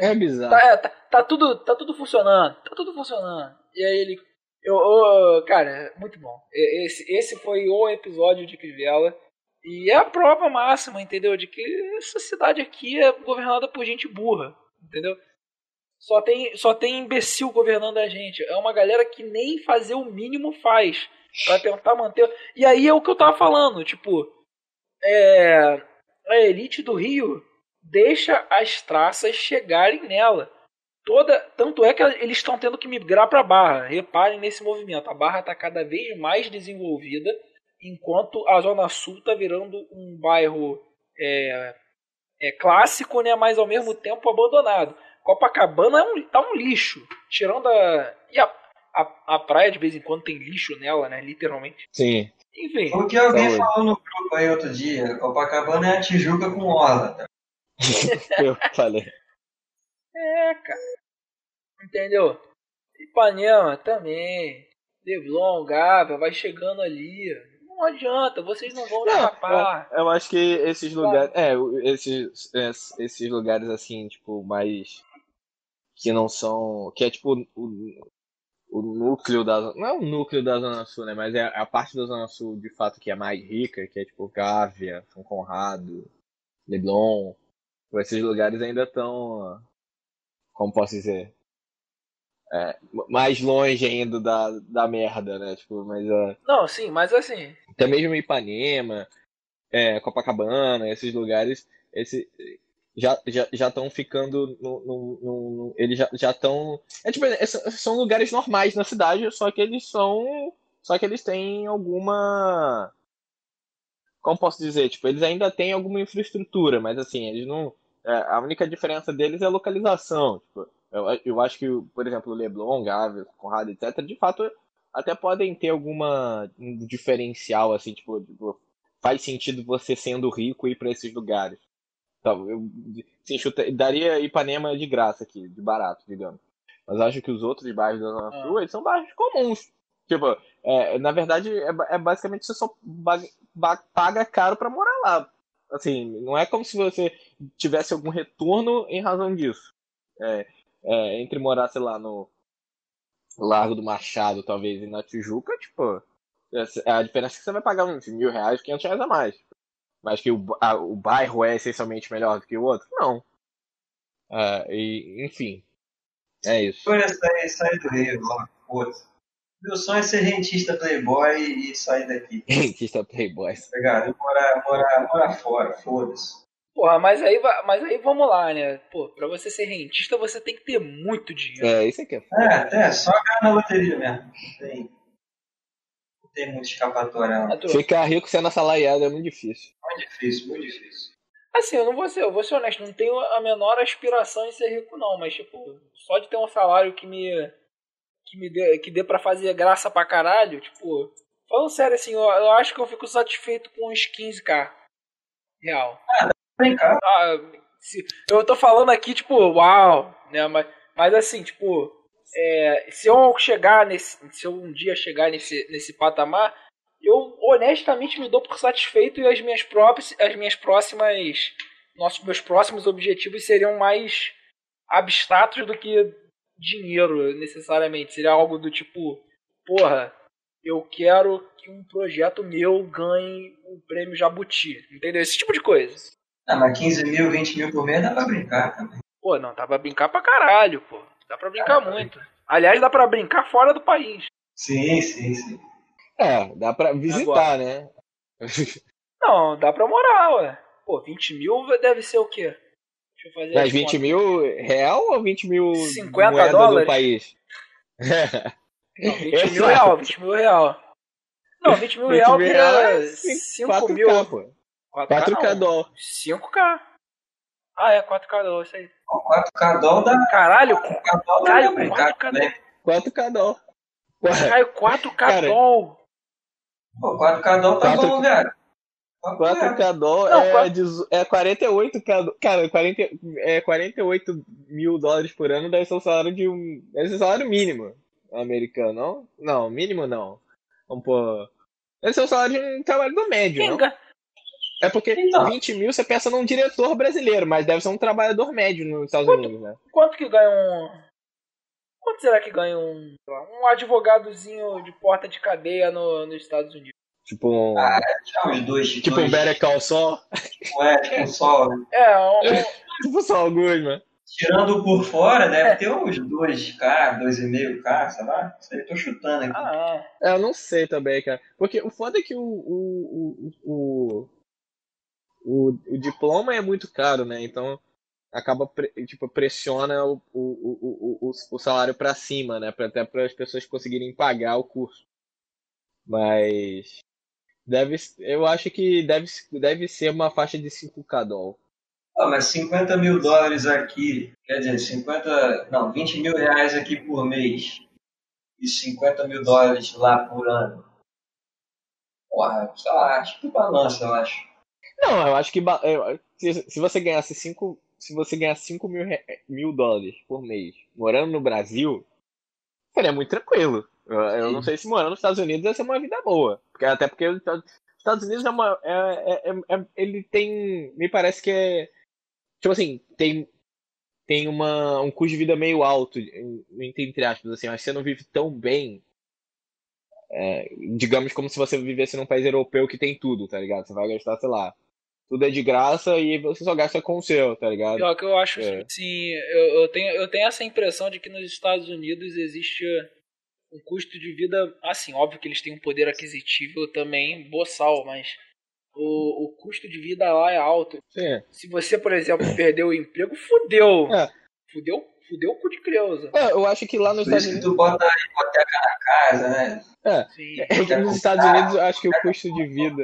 É bizarro. Tá, é, tá, tá tudo, tá tudo funcionando. Tá tudo funcionando. E aí ele. Eu, eu- cara, muito bom. Esse, esse foi o episódio de Crivella. E é a prova máxima, entendeu? De que essa cidade aqui é governada por gente burra. Entendeu? Só tem, só tem imbecil governando a gente. É uma galera que nem fazer o mínimo faz. Pra tentar manter. E aí é o que eu tava falando, tipo. É. A elite do Rio deixa as traças chegarem nela. Toda, tanto é que eles estão tendo que migrar para a Barra. Reparem nesse movimento. A Barra está cada vez mais desenvolvida, enquanto a Zona Sul está virando um bairro é, é clássico, né, mas ao mesmo tempo abandonado. Copacabana é um, tá um lixo. Tirando a. E a, a, a praia de vez em quando tem lixo nela, né? Literalmente. Sim. Enfim. O que alguém Saúde. falou no grupo aí outro dia, Copacabana é a Tijuca com orla. Eu falei. É, cara. Entendeu? Ipanema também. Leblon, Gávea, vai chegando ali. Não adianta, vocês não vão escapar. Eu, eu acho que esses lugares. É, esses, es- esses lugares assim, tipo, mais. Que não são. Que é tipo o, o núcleo da. Não é o núcleo da Zona Sul, né? Mas é a parte da Zona Sul de fato que é mais rica, que é tipo Gávea, São Conrado, Leblon. Tipo, Esses lugares ainda estão. Como posso dizer? É, mais longe ainda da, da merda, né? Tipo, mas. é, Não, sim, mas assim. até mesmo Ipanema, é, Copacabana, esses lugares, esse, já já já estão ficando no, no- no- eles já já estão é tipo é, são- são lugares normais na cidade, só que eles são só que eles têm alguma como posso dizer, tipo, eles ainda têm alguma infraestrutura, mas assim, eles não é, a única diferença deles é a localização, tipo, eu, eu acho que, por exemplo, o Leblon, Gávea, Conrado, etc, de fato até podem ter alguma um diferencial assim, tipo, tipo, faz sentido você sendo rico ir para esses lugares. Então, eu sim, chuta- daria Ipanema de graça aqui, de barato, digamos. Mas acho que os outros bairros da Zona Ah. Sul, eles são bairros comuns. Tipo, é, na verdade, é, é basicamente você só paga caro para morar lá. Assim, não é como se você tivesse algum retorno em razão disso. É, é, entre morar, sei lá, no Largo do Machado, talvez, e na Tijuca, tipo, é a diferença é que você vai pagar uns mil reais, quinhentos reais a mais. Mas que o, a- o bairro é essencialmente melhor do que o outro? Não. É, e, enfim. É isso. Sair do Rio, logo, foda-se. Meu sonho é ser rentista playboy e sair daqui, Rentista Playboy. ligado? E Morar, morar, morar fora, foda-se. Porra, mas aí, mas aí vamos lá, né? Pô, pra você ser rentista, você tem que ter muito dinheiro. É, isso aqui é É, até, só ganhar na loteria mesmo. Não tem, não tem muito escapatória, não. Ficar rico sendo assalariado é muito difícil. Muito difícil, muito difícil. Assim, eu não vou ser, eu vou ser honesto, não tenho a menor aspiração em ser rico, não, mas tipo, só de ter um salário que me. Que me dê, que dê pra fazer graça pra caralho, tipo. Falando sério, assim, eu, eu acho que eu fico satisfeito com uns 15k. Real. Vem cá. Ah, se- eu tô falando aqui, tipo, uau, né? Mas, mas assim, tipo, é, se eu chegar nesse. Se eu um dia chegar nesse, nesse patamar, eu honestamente me dou por satisfeito e as minhas próprias. As minhas próximas. Nossos, meus próximos objetivos seriam mais abstratos do que dinheiro, necessariamente. Seria algo do tipo, porra, eu quero que um projeto meu ganhe o prêmio Jabuti. Entendeu? Esse tipo de coisa. Ah, mas 15 mil, 20 mil por mês dá pra brincar também. Pô, não, dá pra brincar pra caralho, pô. Dá pra brincar muito. Aliás, dá pra brincar fora do país. Sim, sim, sim. É, dá pra visitar, né? Não, dá pra morar, ué. Pô, 20 mil deve ser o quê? Deixa eu fazer Mas as 20 contas. mil real ou 20 mil 50 moeda dólares? do país? Não, 20 mil Exato. real, 20 mil real. Não, 20 mil 20 real mil vira real é 5 4K, mil. pô. 4K, 4K não. dólar. 5K. Ah, é 4K dólar, isso aí. Ó, 4K dólar dá, Caralho, 4K dólar dá Caralho, pra brincar 4K também. 4K dólar. Caralho, 4K Cara, dólar. Pô, 4K dólar tá 4K bom, velho. 4K dólar Não, é, é 48k. do- Cara, 40, é 48 mil dólares por ano deve ser o salário de um. Deve ser o salário mínimo americano, não? Não, mínimo não. Vamos pôr. Deve ser o salário de um trabalho do médio, não? É porque Então. 20 mil você pensa num diretor brasileiro, mas deve ser um trabalhador médio nos Estados Quanto- Unidos, né? Quanto que ganha um. Quanto será que ganha um. Um advogadozinho de porta de cadeia no, nos Estados Unidos? Tipo um. Ah, já uns dois. tipo dois, um Better Call Saul. É, tipo um só. É, um, tipo Saul Goodman. Tirando por fora, deve ter uns 2K, 2,5K, sei lá. Isso aí eu tô chutando aqui. ah, É, eu não sei também, cara. Porque o foda é que o, o, o, o, o, o diploma é muito caro, né? Então acaba, tipo, pressiona o, o, o, o, o, salário pra cima, né? Pra, até para as pessoas conseguirem pagar o curso. Mas deve, eu acho que deve, deve ser uma faixa de 5k dólar. Ah, mas 50 mil dólares aqui, quer dizer, 50, não, 20 mil reais aqui por mês e 50 mil dólares lá por ano. Porra, sei lá, acho que balança, eu acho. Não, eu acho que eu- se, se você ganhasse 5 se você ganhar 5 mil, mil dólares por mês morando no Brasil, seria muito tranquilo. Eu, não sei se morando nos Estados Unidos vai ser uma vida boa. Porque, até porque os Estados os Estados Unidos é uma. é- é- é- é- ele tem. Me parece que é. Tipo assim, tem. Tem uma, um custo de vida meio alto, entre aspas, assim, mas você não vive tão bem. é, digamos como se você vivesse num país europeu que tem tudo, tá ligado? Você vai gastar, sei lá, tudo é de graça e você só gasta com o seu, tá ligado? pior que eu acho É. assim, eu, eu, tenho, eu tenho essa impressão de que nos Estados Unidos existe um custo de vida, assim, óbvio que eles têm um poder aquisitivo também boçal, mas o, o custo de vida lá é alto. Sim. Se você, por exemplo, perdeu o emprego, fudeu. É. Fudeu, fudeu o cu de Creuza. É, eu acho que lá nos Estados Unidos. tu bota a hipoteca na casa, né? Sim. É que nos Estados Unidos eu acho que o custo de vida.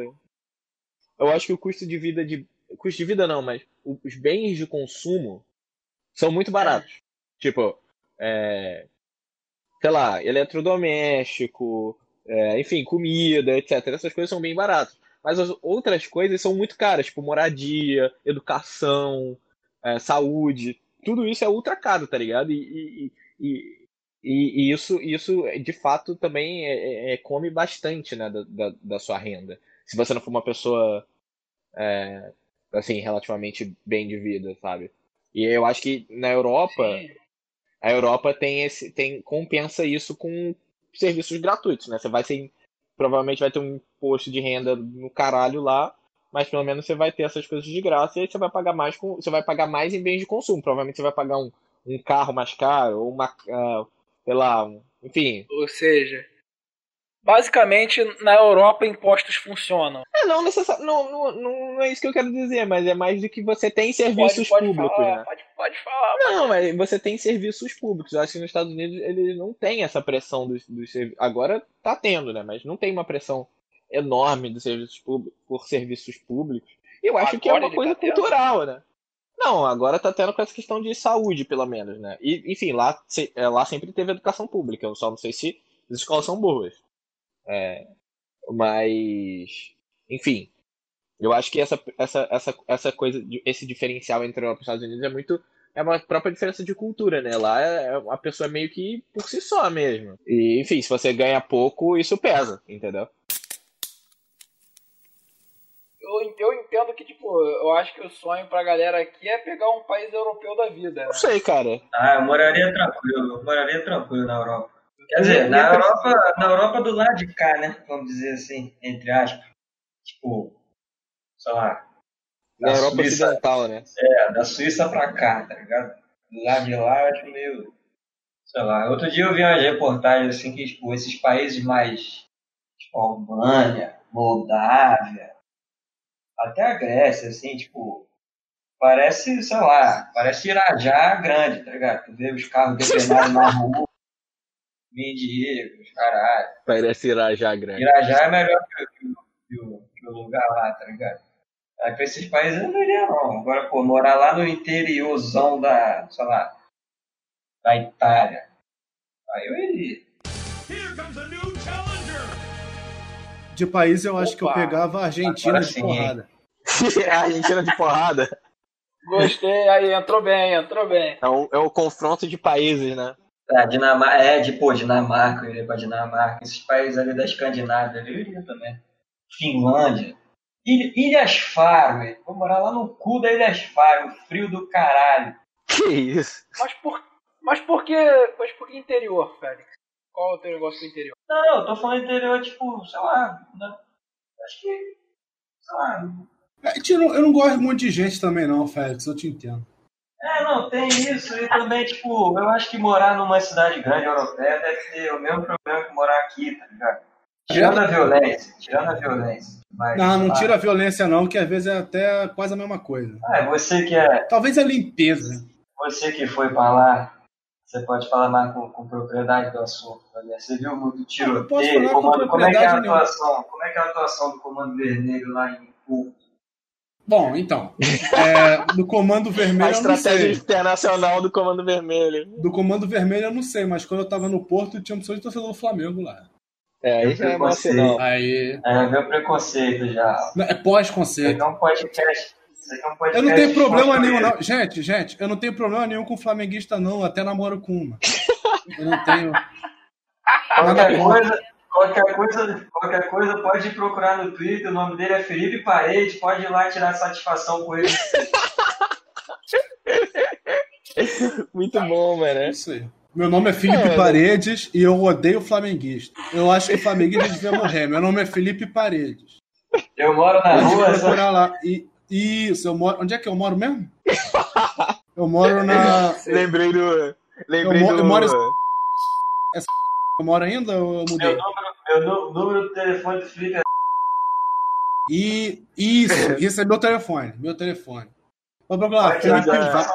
Eu acho que o custo de vida de. Custo de vida não, mas os bens de consumo são muito baratos. Tipo, é, sei lá, eletrodoméstico, é, enfim, comida, etc. Essas coisas são bem baratas. Mas as outras coisas são muito caras, tipo moradia, educação, é, saúde. Tudo isso é ultra caro, tá ligado? E, e, e, e- isso, isso, de fato, também é- é- é- come bastante, né, da, da, da sua renda. Se você não for uma pessoa, é, assim, relativamente bem de vida, sabe? E eu acho que na Europa, Sim. A Europa tem esse, tem, compensa isso com serviços gratuitos, né? Você vai ser, provavelmente vai ter um imposto de renda no caralho lá, mas pelo menos você vai ter essas coisas de graça e aí você vai pagar mais com, você vai pagar mais em bens de consumo. Provavelmente você vai pagar um, um carro mais caro, ou uma, ah, sei lá, um- enfim. Ou seja, basicamente na Europa impostos funcionam. É, não não, não, não, é isso que eu quero dizer, mas é mais do que você tem serviços pode, pode públicos, falar, né? pode, pode falar. Não, mas você tem serviços públicos. Eu acho que nos Estados Unidos eles não têm essa pressão dos, dos serviços. Agora tá tendo, né? Mas não tem uma pressão enorme dos serviços públicos por serviços públicos. E eu acho que é Agora uma coisa tá tendo? cultural, né? Não, agora tá tendo com essa questão de saúde, pelo menos, né? E, enfim, lá, é, lá sempre teve educação pública. Eu só não sei se as escolas são boas. É, mas, enfim, eu acho que essa, essa, essa, essa coisa, esse diferencial entre a Europa e os Estados Unidos é muito. É uma própria diferença de cultura, né? Lá é é a pessoa meio que por si só mesmo. E, enfim, se você ganha pouco, isso pesa, entendeu? Eu, eu entendo que, tipo, eu acho que o sonho pra galera aqui é pegar um país europeu da vida, né? Não sei, cara. Ah, eu moraria tranquilo, eu moraria tranquilo na Europa. Quer dizer, na Europa, na Europa do lado de cá, né? Vamos dizer assim, entre aspas. Tipo, sei lá. Na da Europa Suíça, Ocidental, né? É, da Suíça pra cá, tá ligado? Do lado de lá, eu acho meio. Sei lá. Outro dia eu vi umas reportagens assim que, tipo, esses países mais. Tipo, Albânia, Moldávia, até a Grécia, assim, tipo. Parece, sei lá, parece Irajá grande, tá ligado? Tu vê os carros depenados na rua, mendigos, caralho. Parece Irajá grande. Irajá é melhor que, o- que que o, que o lugar lá, tá ligado? Aí pra esses países eu não iria não. Agora, pô, morar lá no interiorzão da, sei lá, da Itália. Aí eu iria. De país eu acho que eu pegava a Argentina agora de sim, porrada. a Argentina de porrada. Gostei, aí entrou bem, entrou bem. É o, é o confronto de países, né? A Dinamarca, é, de, pô, Dinamarca, eu iria pra Dinamarca. Esses países ali da Escandinávia eu iria também. Finlândia. Ilha- Ilhas Faro, velho. Vou morar lá no cu da Ilhas Faro, frio do caralho. Que isso? Mas por, mas por que, mas por que interior, Félix? Qual é o teu negócio do interior? Não, não, eu tô falando interior, tipo, sei lá. né? Acho que. Sei lá. É, tira- Eu não gosto muito de gente também, não, Félix, eu te entendo. É, não, tem isso. E também, tipo, eu acho que morar numa cidade grande europeia deve ter o mesmo problema que morar aqui, tá ligado? Tirando a violência, tirando a violência. Mas, Não, não tira a violência, não, que às vezes é até quase a mesma coisa. Ah, é você que é. Talvez a limpeza. Você que foi pra lá, você pode falar mais com, com propriedade do assunto. Né? Você viu muito Eu posso tiroteio, falar com comando, como é que é a propriedade nenhuma. atuação? Como é que é a atuação do Comando Vermelho lá em Porto? Bom, então, é, do Comando A Vermelho eu não estratégia sei. internacional do Comando Vermelho. Do Comando Vermelho eu não sei, mas quando eu tava no Porto tinha opção de torcedor do Flamengo lá. É, aí já é mais sinal. Aí. É, meu preconceito já. Não, É pós-conceito. é um podcast. Eu não tenho problema nenhum, não. Gente, gente, eu não tenho problema nenhum com flamenguista, não. Eu até namoro com uma. Eu não tenho. Qualquer coisa, qualquer coisa, qualquer coisa pode procurar no Twitter, o nome dele é Felipe Parede, pode ir lá tirar satisfação com ele. Muito bom, mano. É isso aí. Meu nome é Felipe É. Paredes e eu odeio flamenguista. Eu acho que o flamenguista devia morrer. Meu nome é Felipe Paredes. Eu moro na Pode rua, só... procurar lá. E, isso, eu moro. Onde é que eu moro mesmo? Eu moro na. Lembrei do. Lembrei Eu mo- do. eu moro- Eu moro ainda ou eu mudei? meu, número, meu número do telefone do Felipe é E isso, isso é meu telefone. Meu telefone. Vou procurar Felipe,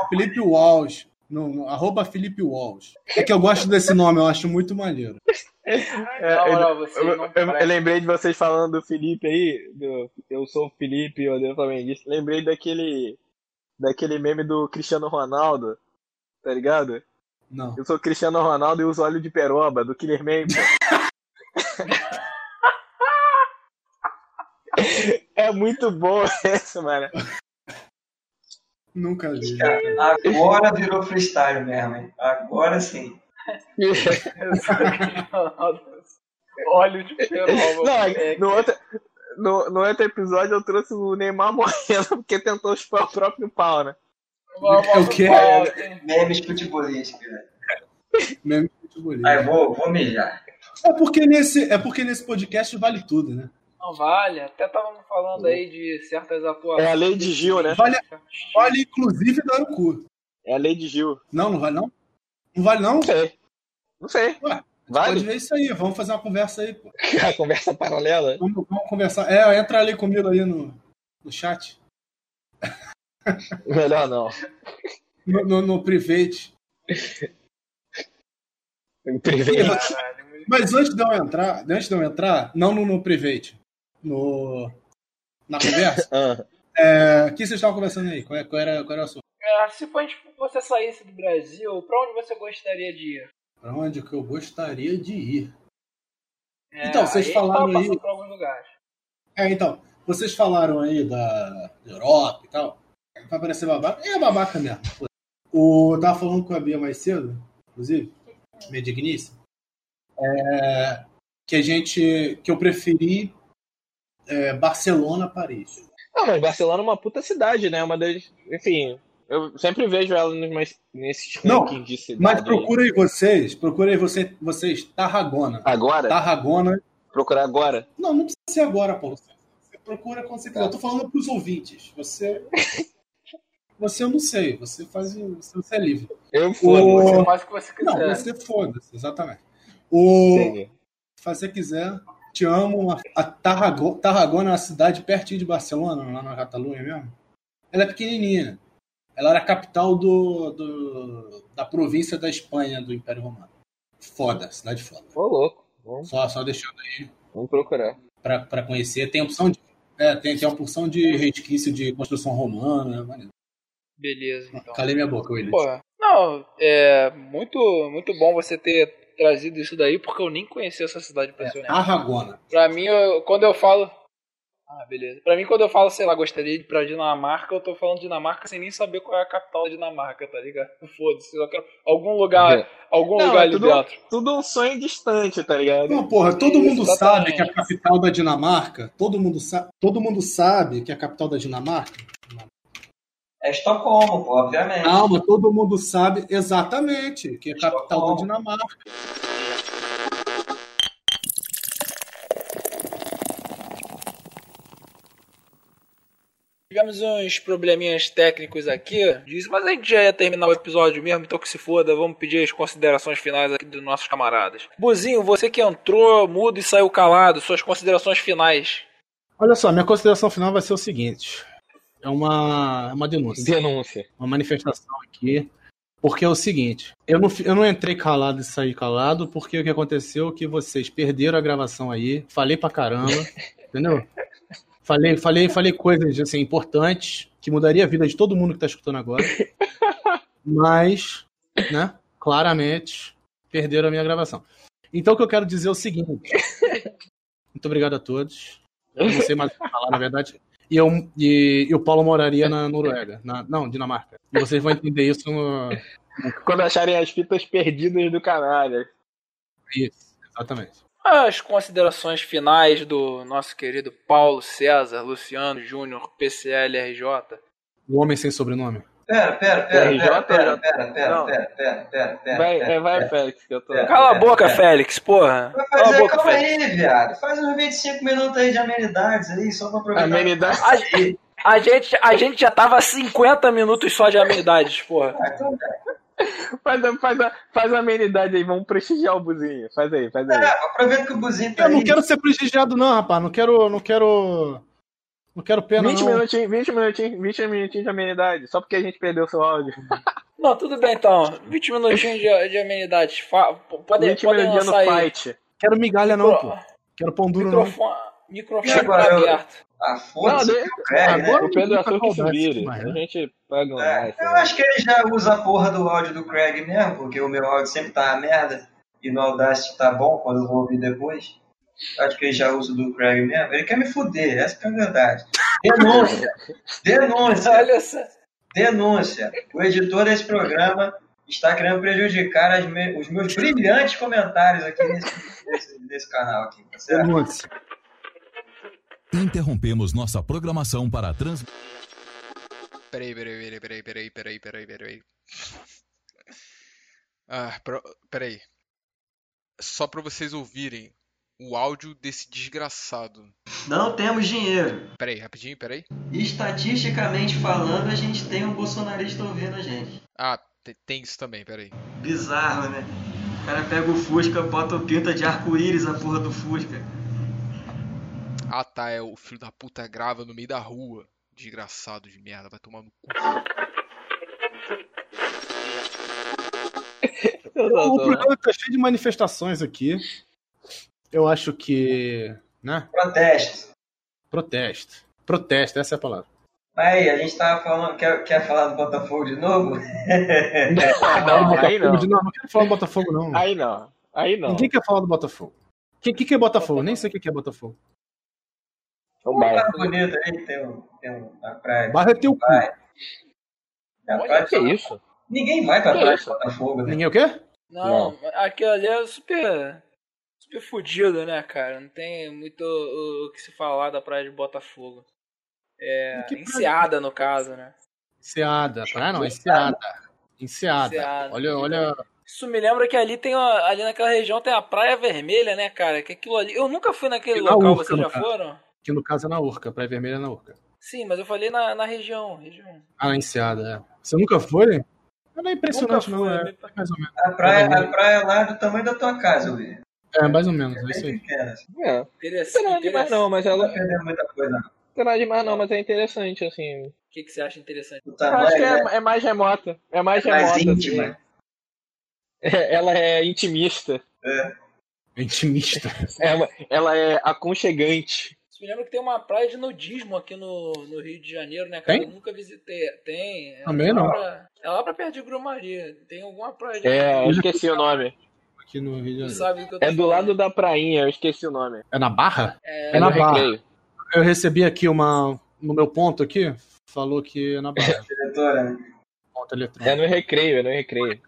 Felipe Walsh. No, no- arroba Felipe Walsh. É que eu gosto desse nome, eu acho muito maneiro. É, eu, eu- eu- eu lembrei de vocês falando do Felipe aí. do- eu sou o Felipe, eu odeio flamenguista. Lembrei daquele. Daquele meme do Cristiano Ronaldo. Tá ligado? Não. Eu sou Cristiano Ronaldo e uso óleo de peroba, do Killer Man. É muito bom essa, mano. Nunca vi. Agora virou freestyle mesmo, hein? Agora sim. Óleo de peroba. Não, moleque. no outro, no, no outro episódio eu trouxe o Neymar morrendo porque tentou chupar o próprio pau, né? É o tem- Memes futebolísticos, velho. Meme futebolista. Aí, vou, vou mijar. É porque, nesse, é porque nesse podcast vale tudo, né? Não vale. Até estávamos falando aí de certas atuações. É a lei de Gil, né? Vale, vale inclusive dar o cu. É a lei de Gil. Não, não vale não? Não vale não? Não sei. Não sei. Ué, Pode Vale? ver isso aí, vamos fazer uma conversa aí. Pô. A conversa paralela? Vamos, vamos conversar. É, entra ali comigo aí no, no chat. Melhor não. No, no, no private. Em privado. Mas antes de eu entrar, antes de eu entrar, não no, no private, no, na conversa, Ah, é, o que vocês estavam conversando aí? Qual, é- qual era, qual era o assunto? É, se você saísse do Brasil, pra onde você gostaria de ir? Pra onde que eu gostaria de ir? É, Então, vocês aí falaram aí- por alguns lugares. É, então, vocês falaram aí da Europa e tal. Vai parecer babaca. É babaca mesmo. O, eu tava falando com a Bia mais cedo, inclusive, minha digníssima, é, que a gente, que eu preferi é, Barcelona a Paris. Não, mas Barcelona é uma puta cidade, né? Uma das. Enfim, eu sempre vejo ela nos, nesses Não, de cidade. Mas procurem vocês, procurem você, vocês Tarragona. Agora? Tarragona. Procurar agora? Não, não precisa ser agora, Paulo. Você procura quando você quiser. Eu tô falando pros ouvintes. Você. Você eu não sei. Você faz. Você é livre. Eu O- foda. Você faz o que você quiser. Não, você foda-se, exatamente. O. Entendi. Se você quiser, te amo. A, a Tarrago- Tarragona é uma cidade pertinho de Barcelona, lá na Catalunha mesmo. Ela é pequenininha. Ela era a capital do, do- da província da Espanha, do Império Romano. Foda, cidade foda. Ô, louco. Vamos, Só, só deixando aí vamos procurar. pra, pra conhecer. Tem opção de. É, tem, tem porção de resquício de construção romana. maneiro. Beleza, então. Calei minha boca, Willis. Pô, não, é muito, muito bom você ter trazido isso daí, porque eu nem conhecia essa cidade pessoalmente. Tarragona. Pra mim, eu- quando eu falo. Ah, beleza. Pra mim, quando eu falo, sei lá, gostaria de ir pra Dinamarca, eu tô falando Dinamarca sem nem saber qual é a capital da Dinamarca, tá ligado? Foda-se, eu quero algum lugar, algum Não, lugar é ali tudo, dentro. tudo um sonho distante, tá ligado? Não, porra, todo mundo Exatamente. sabe que a capital da Dinamarca, todo mundo, sa todo mundo sabe que a capital da Dinamarca. É Estocolmo, pô, obviamente. Calma, todo mundo sabe exatamente que é a capital da. Dinamarca. Tivemos uns probleminhas técnicos aqui, disse, mas a gente já ia terminar o episódio mesmo, então que se foda, vamos pedir as considerações finais aqui dos nossos camaradas. Buzinho, você que entrou mudo e saiu calado, suas considerações finais. Olha só, minha consideração final vai ser o seguinte: é uma, é uma denúncia, Denúncia. uma manifestação aqui. Porque é o seguinte, eu não, eu não entrei calado e saí calado, porque o que aconteceu é que vocês perderam a gravação aí, falei pra caramba, entendeu? Falei, falei, falei coisas assim, importantes, que mudaria a vida de todo mundo que tá escutando agora. Mas, né, claramente, perderam a minha gravação. Então o que eu quero dizer é o seguinte. Muito obrigado a todos. Eu não sei mais o que falar, na verdade. E, eu, e, e o Paulo moraria na Noruega. Na, não, Dinamarca. E vocês vão entender isso no. Quando acharem as fitas perdidas do canalha. Isso, exatamente. As considerações finais do nosso querido Paulo César, Luciano Júnior, PCL RJ. O homem sem sobrenome. Pera, pera, pera, pera, pera, pera, pera, Não. pera, pera, pera. Vai, pera, é, vai, pera. Félix, que eu tô. Cala a boca. Félix, porra. Cala a boca, calma Félix. aí, viado. Faz uns 25 minutos aí de amenidades aí, só pra aproveitar. Amenidade. A, a gente, a gente já tava 50 minutos só de amenidades, porra. Ah, então, Faz, a- faz, a, faz a amenidade aí, vamos prestigiar o buzinho. Faz aí, faz aí. é, aproveita que o Buzinho tá Eu não aí. quero ser prestigiado, não, rapaz. Não quero. Não quero. Não quero pena, 20 não. minutinhos, 20 minutinhos, 20 minutinhos de amenidade, só porque a gente perdeu o seu áudio. Não, tudo bem então. 20 minutinhos de, de amenidades. Fa, podem 20 podem minutinhos no aí. fight. Quero migalha, não, pô. Quero pão duro, não. Microfone, microfone E agora, tá eu- aberto. Ah, Não, foda-se. de- o Craig, né? agora- o Pedro Açúcar que se Saudade, vire. mas, A né? gente paga um É, eu acho que ele já usa a porra do áudio do Craig mesmo, porque o meu áudio sempre tá uma merda e no Audacity tá bom quando eu vou ouvir depois. Acho que ele já usa o do Craig mesmo. Ele quer me fuder, essa que é a verdade. Denúncia! Denúncia! Olha só. Denúncia! O editor desse programa está querendo prejudicar as me- os meus brilhantes comentários aqui nesse, nesse, nesse canal aqui, tá certo? Denúncia. Interrompemos nossa programação para trans... Peraí, peraí, peraí, peraí, peraí, peraí, peraí, peraí. Ah, pro- peraí. Só pra vocês ouvirem o áudio desse desgraçado. Não temos dinheiro. Peraí, rapidinho, peraí. Estatisticamente falando, a gente tem um bolsonarista ouvindo a gente. Ah, te- tem isso também, peraí. Bizarro, né? O cara pega o Fusca, bota o pinta de arco-íris a porra do Fusca. Ah tá, é o filho da puta grava no meio da rua. Desgraçado de merda, vai tomar no cu. O programa tá cheio de manifestações aqui. Eu acho que. Né? Protesto. Protesto. Protesto, essa é a palavra. Aí, a gente tava falando, quer, quer falar do Botafogo de novo? Não, aí não. De novo, não quero falar do Botafogo, não. Aí não. Aí não. Ninguém quer falar do Botafogo. O que, que, que é Botafogo? Nem sei o que, que é Botafogo. É um Um bairro. bairro bonito aí, tem, um, tem um, a praia. Barra é teu cu. A praia que é isso? Ninguém vai pra Que praia de? Botafogo, né? Ninguém o quê? Não, aquilo ali é super. Super fudido, né, cara? Não tem muito o, o que se falar da praia de Botafogo. É. Enseada, no caso, né? Enseada. Praia não, enseada. Enseada. Enseada. Olha, olha. Isso me lembra que ali tem uma, ali naquela região tem a Praia Vermelha, né, cara? Que aquilo ali. Eu nunca fui naquele Na local, Urca, vocês já caso. foram? Que no caso é na Urca. Praia Vermelha é na Urca. Sim, mas eu falei na, na região. região. Ah, na Enseada, é. Você nunca foi? Não é impressionante, Nunca não. fui, É, me- mais ou menos. A praia, a praia lá é do tamanho da tua casa, eu vi. É, mais ou menos. É isso aí. É. Interessante. Não é demais não, mas Não ela. vai perder muita coisa, não. Não é demais não, mas é interessante, assim. O que, que você acha interessante? O Eu acho que né? é, é mais remota. É mais É mais remota. íntima. Assim. É, Ela é intimista. É intimista. É uma- ela é aconchegante. Isso me lembra que tem uma praia de nudismo aqui no, no Rio de Janeiro, né, cara? Tem? Eu nunca visitei. Tem. É Também não. pra- é lá pra perto de Grumari. Tem alguma praia de É, eu esqueci o nome. Aqui no Rio de Janeiro. sabe do que eu tô É do falando. lado da prainha, eu esqueci o nome. É na Barra? É, É na no Barra. Recreio. eu recebi aqui uma. No meu ponto aqui, falou que é na barra. Diretora? Ponto É eletrônico. no recreio, é no recreio.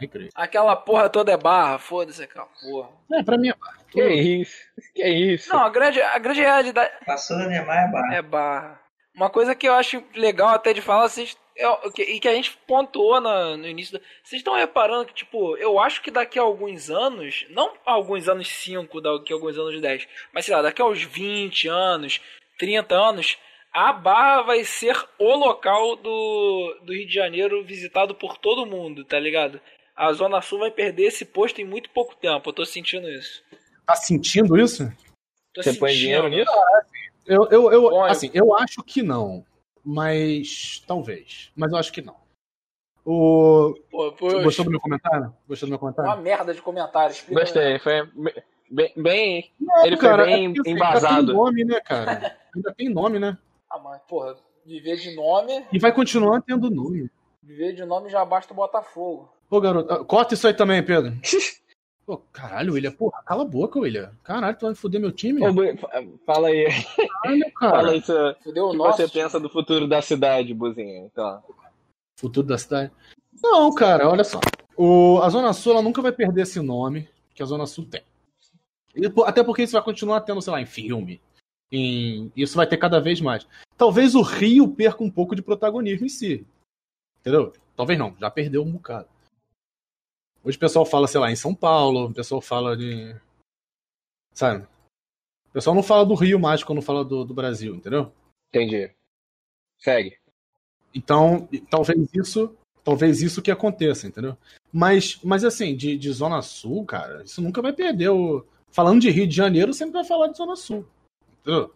Recreio. Aquela porra toda é barra, foda-se aquela porra. É, pra mim é barra. Que isso? Que isso? Não, a grande, a grande realidade Passou da Neymar é barra. é barra. Uma coisa que eu acho legal até de falar, vocês, é, que- e que a gente pontuou na- no início, da- vocês estão reparando que, tipo, eu acho que daqui a alguns anos, não alguns anos 5, daqui a alguns anos 10, mas sei lá, daqui a uns 20 anos, 30 anos, a Barra vai ser o local do, do Rio de Janeiro visitado por todo mundo, tá ligado? A Zona Sul vai perder esse posto em muito pouco tempo, eu tô sentindo isso. Tá sentindo isso? Tô Você põe dinheiro nisso? Eu, eu, eu, Bom, assim, eu acho que não. Mas. Talvez. Mas eu acho que não. O. Pô, Gostou do meu comentário? Gostou do meu Uma comentário? merda de comentário. explica Gostei, foi bem. bem Não, ele foi cara, bem é porque, assim, embasado. Ainda tem nome, né, cara? Ainda tem nome, né? Ah, mas, porra, viver de nome, E vai continuar tendo nome. viver de nome já basta o Botafogo. Pô, garoto, ah, corta isso aí também, Pedro. Pô, caralho, William. Porra, cala a boca, William. Caralho, tu vai foder meu time? Ô, Fala aí, Caralho, cara. fala aí Fudeu o que nosso. você pensa do futuro da cidade, Buzinho. Então, Futuro da cidade. Não, cara, olha só. O, a Zona Sul ela nunca vai perder esse nome que a Zona Sul tem. E até porque isso vai continuar tendo, sei lá, em filme. Em, isso vai ter cada vez mais. Talvez o Rio perca um pouco de protagonismo em si. Entendeu? Talvez não, já perdeu um bocado. Hoje o pessoal fala, sei lá, em São Paulo, o pessoal fala de. Sabe? O pessoal não fala do Rio mais quando fala do, do Brasil, entendeu? entendi. Segue. Então, talvez isso, talvez isso que aconteça, entendeu? Mas, mas assim, de, de Zona Sul, cara, isso nunca vai perder o. Falando de Rio de Janeiro, sempre vai falar de Zona Sul. Entendeu?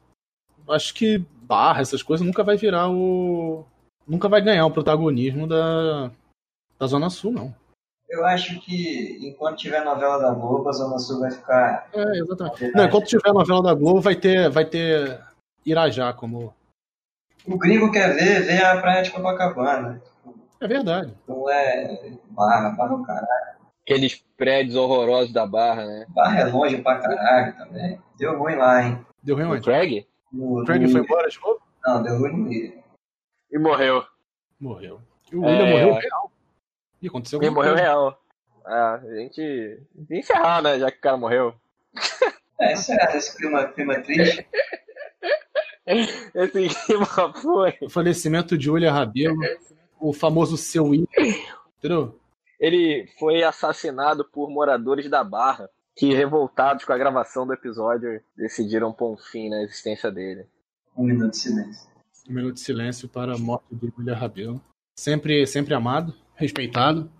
Acho que Barra, essas coisas, nunca vai virar o. Nunca vai ganhar o protagonismo da, da Zona Sul, não. Eu acho que enquanto tiver novela da Globo, a Zona Sul vai ficar. É, exatamente. Não, enquanto tiver a novela da Globo, vai ter, vai ter Irajá como. O gringo quer ver, vê a praia de Copacabana. É verdade. Não é barra, barra é o caralho. Aqueles prédios horrorosos da Barra, né? Barra é longe pra caralho também. Deu ruim lá, hein? Deu ruim O onde? Craig? No, O Craig no- foi embora de novo? Não, deu ruim no William. E morreu. Morreu. E o William É. morreu real. E aconteceu alguma morreu coisa. real. Ah, a gente. de encerrar, né? Já que o cara morreu. É, é esse clima, clima triste. Esse clima foi. O falecimento de William Rabelo, o famoso seu William, entendeu? Ele foi assassinado por moradores da Barra, que, revoltados com a gravação do episódio, decidiram pôr um fim na existência dele. Um minuto de silêncio. Um minuto de silêncio para a morte de William Rabelo. Sempre, sempre amado, respeitado.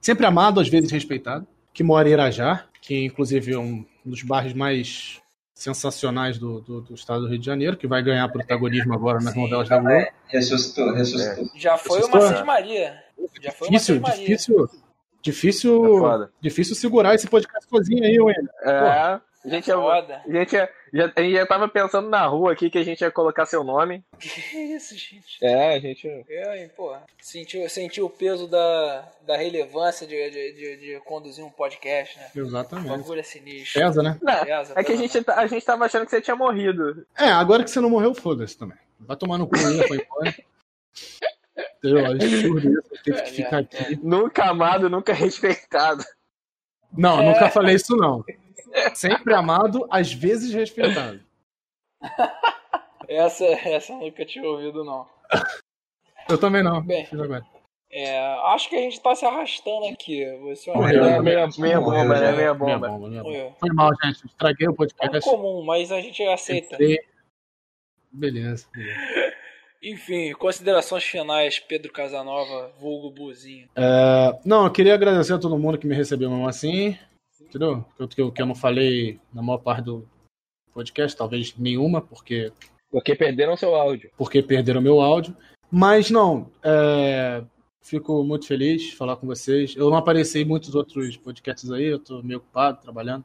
Sempre amado, às vezes respeitado. Que mora em Irajá, que inclusive é um dos bairros mais sensacionais do, do, do estado do Rio de Janeiro, que vai ganhar protagonismo agora nas Sim, novelas da Globo. Ressuscitou, ressuscitou. Já foi Assustou? uma Maria. Já foi uma Difícil, Maria. difícil, difícil, É difícil segurar esse podcast sozinho aí, William. É, a gente, ia, Foda. a, gente ia- já, a gente já tava pensando na rua aqui que a gente ia colocar seu nome. Que isso, gente? É, a gente. Eu, hein, porra. Sentiu, sentiu o peso da, da relevância de, de, de, de conduzir um podcast, né? O Exatamente. bagulho é sinistro. Pesa, né? Não, Pesa, é que a gente, tá- a gente tava achando que você tinha morrido. É, agora que você não morreu, foda-se também. Vai tomar no cu, né? Foi embora. Entendeu? É absurdo isso. Teve que ficar aqui. Nunca amado, nunca respeitado. Não, nunca falei isso, não. Sempre amado, às vezes respeitado. Essa, essa eu nunca tinha ouvido, não. Eu também não. Bem. Fiz agora. É, acho que a gente tá se arrastando aqui. Você Morreu. É meia, meia Morreu, bomba, né? Meia Minha bomba. bomba, minha bomba. Foi Foi mal, gente. Estraguei o é podcast. comum, mas a gente aceita. Beleza. beleza. Enfim, considerações finais, Pedro Casanova, vulgo Buzinho. É, não, eu queria agradecer a todo mundo que me recebeu mesmo assim. Entendeu? Que, que, eu- que eu não falei na maior parte do podcast, talvez nenhuma, porque Porque perderam seu áudio. porque perderam meu áudio. Mas não, é, fico muito feliz de falar com vocês. Eu não apareci em muitos outros podcasts aí, eu tô meio ocupado trabalhando.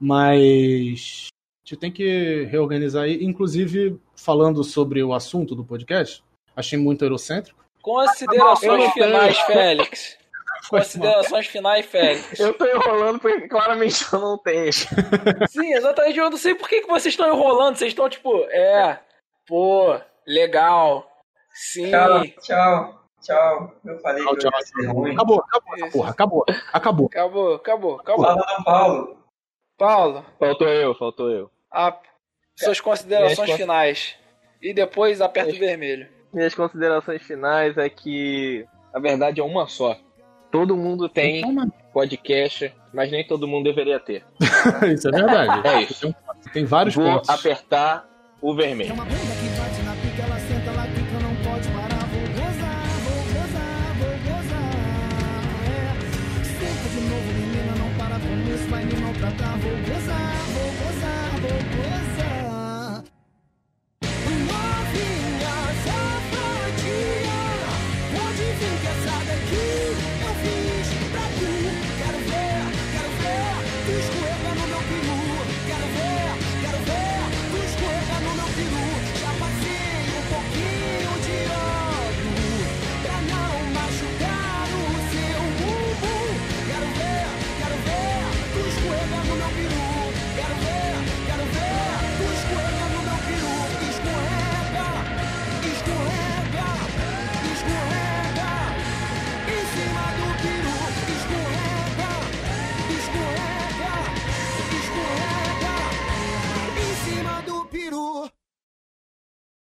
Mas a gente tem que reorganizar aí. Inclusive, falando sobre o assunto do podcast, achei muito eurocêntrico. Considerações finais, Félix. Considerações finais, Félix. Eu tô enrolando porque claramente eu não tenho. Sim, exatamente. Eu não sei por que, que vocês estão enrolando. Vocês estão tipo, é, pô, legal. Sim. Tchau, tchau, tchau. Eu falei Tchau, tchau. ia ser ruim. Acabou, acabou porra, acabou. Acabou. Acabou, acabou, acabou. Fala do Paulo. Paulo, Faltou eu, faltou eu. a- suas considerações Minhas finais. E depois aperta o vermelho. Minhas considerações finais é que a verdade é uma só. Todo mundo tem podcast, mas nem todo mundo deveria ter. isso é verdade. É isso. Tem, tem vários Vou pontos. apertar o vermelho. Escorrega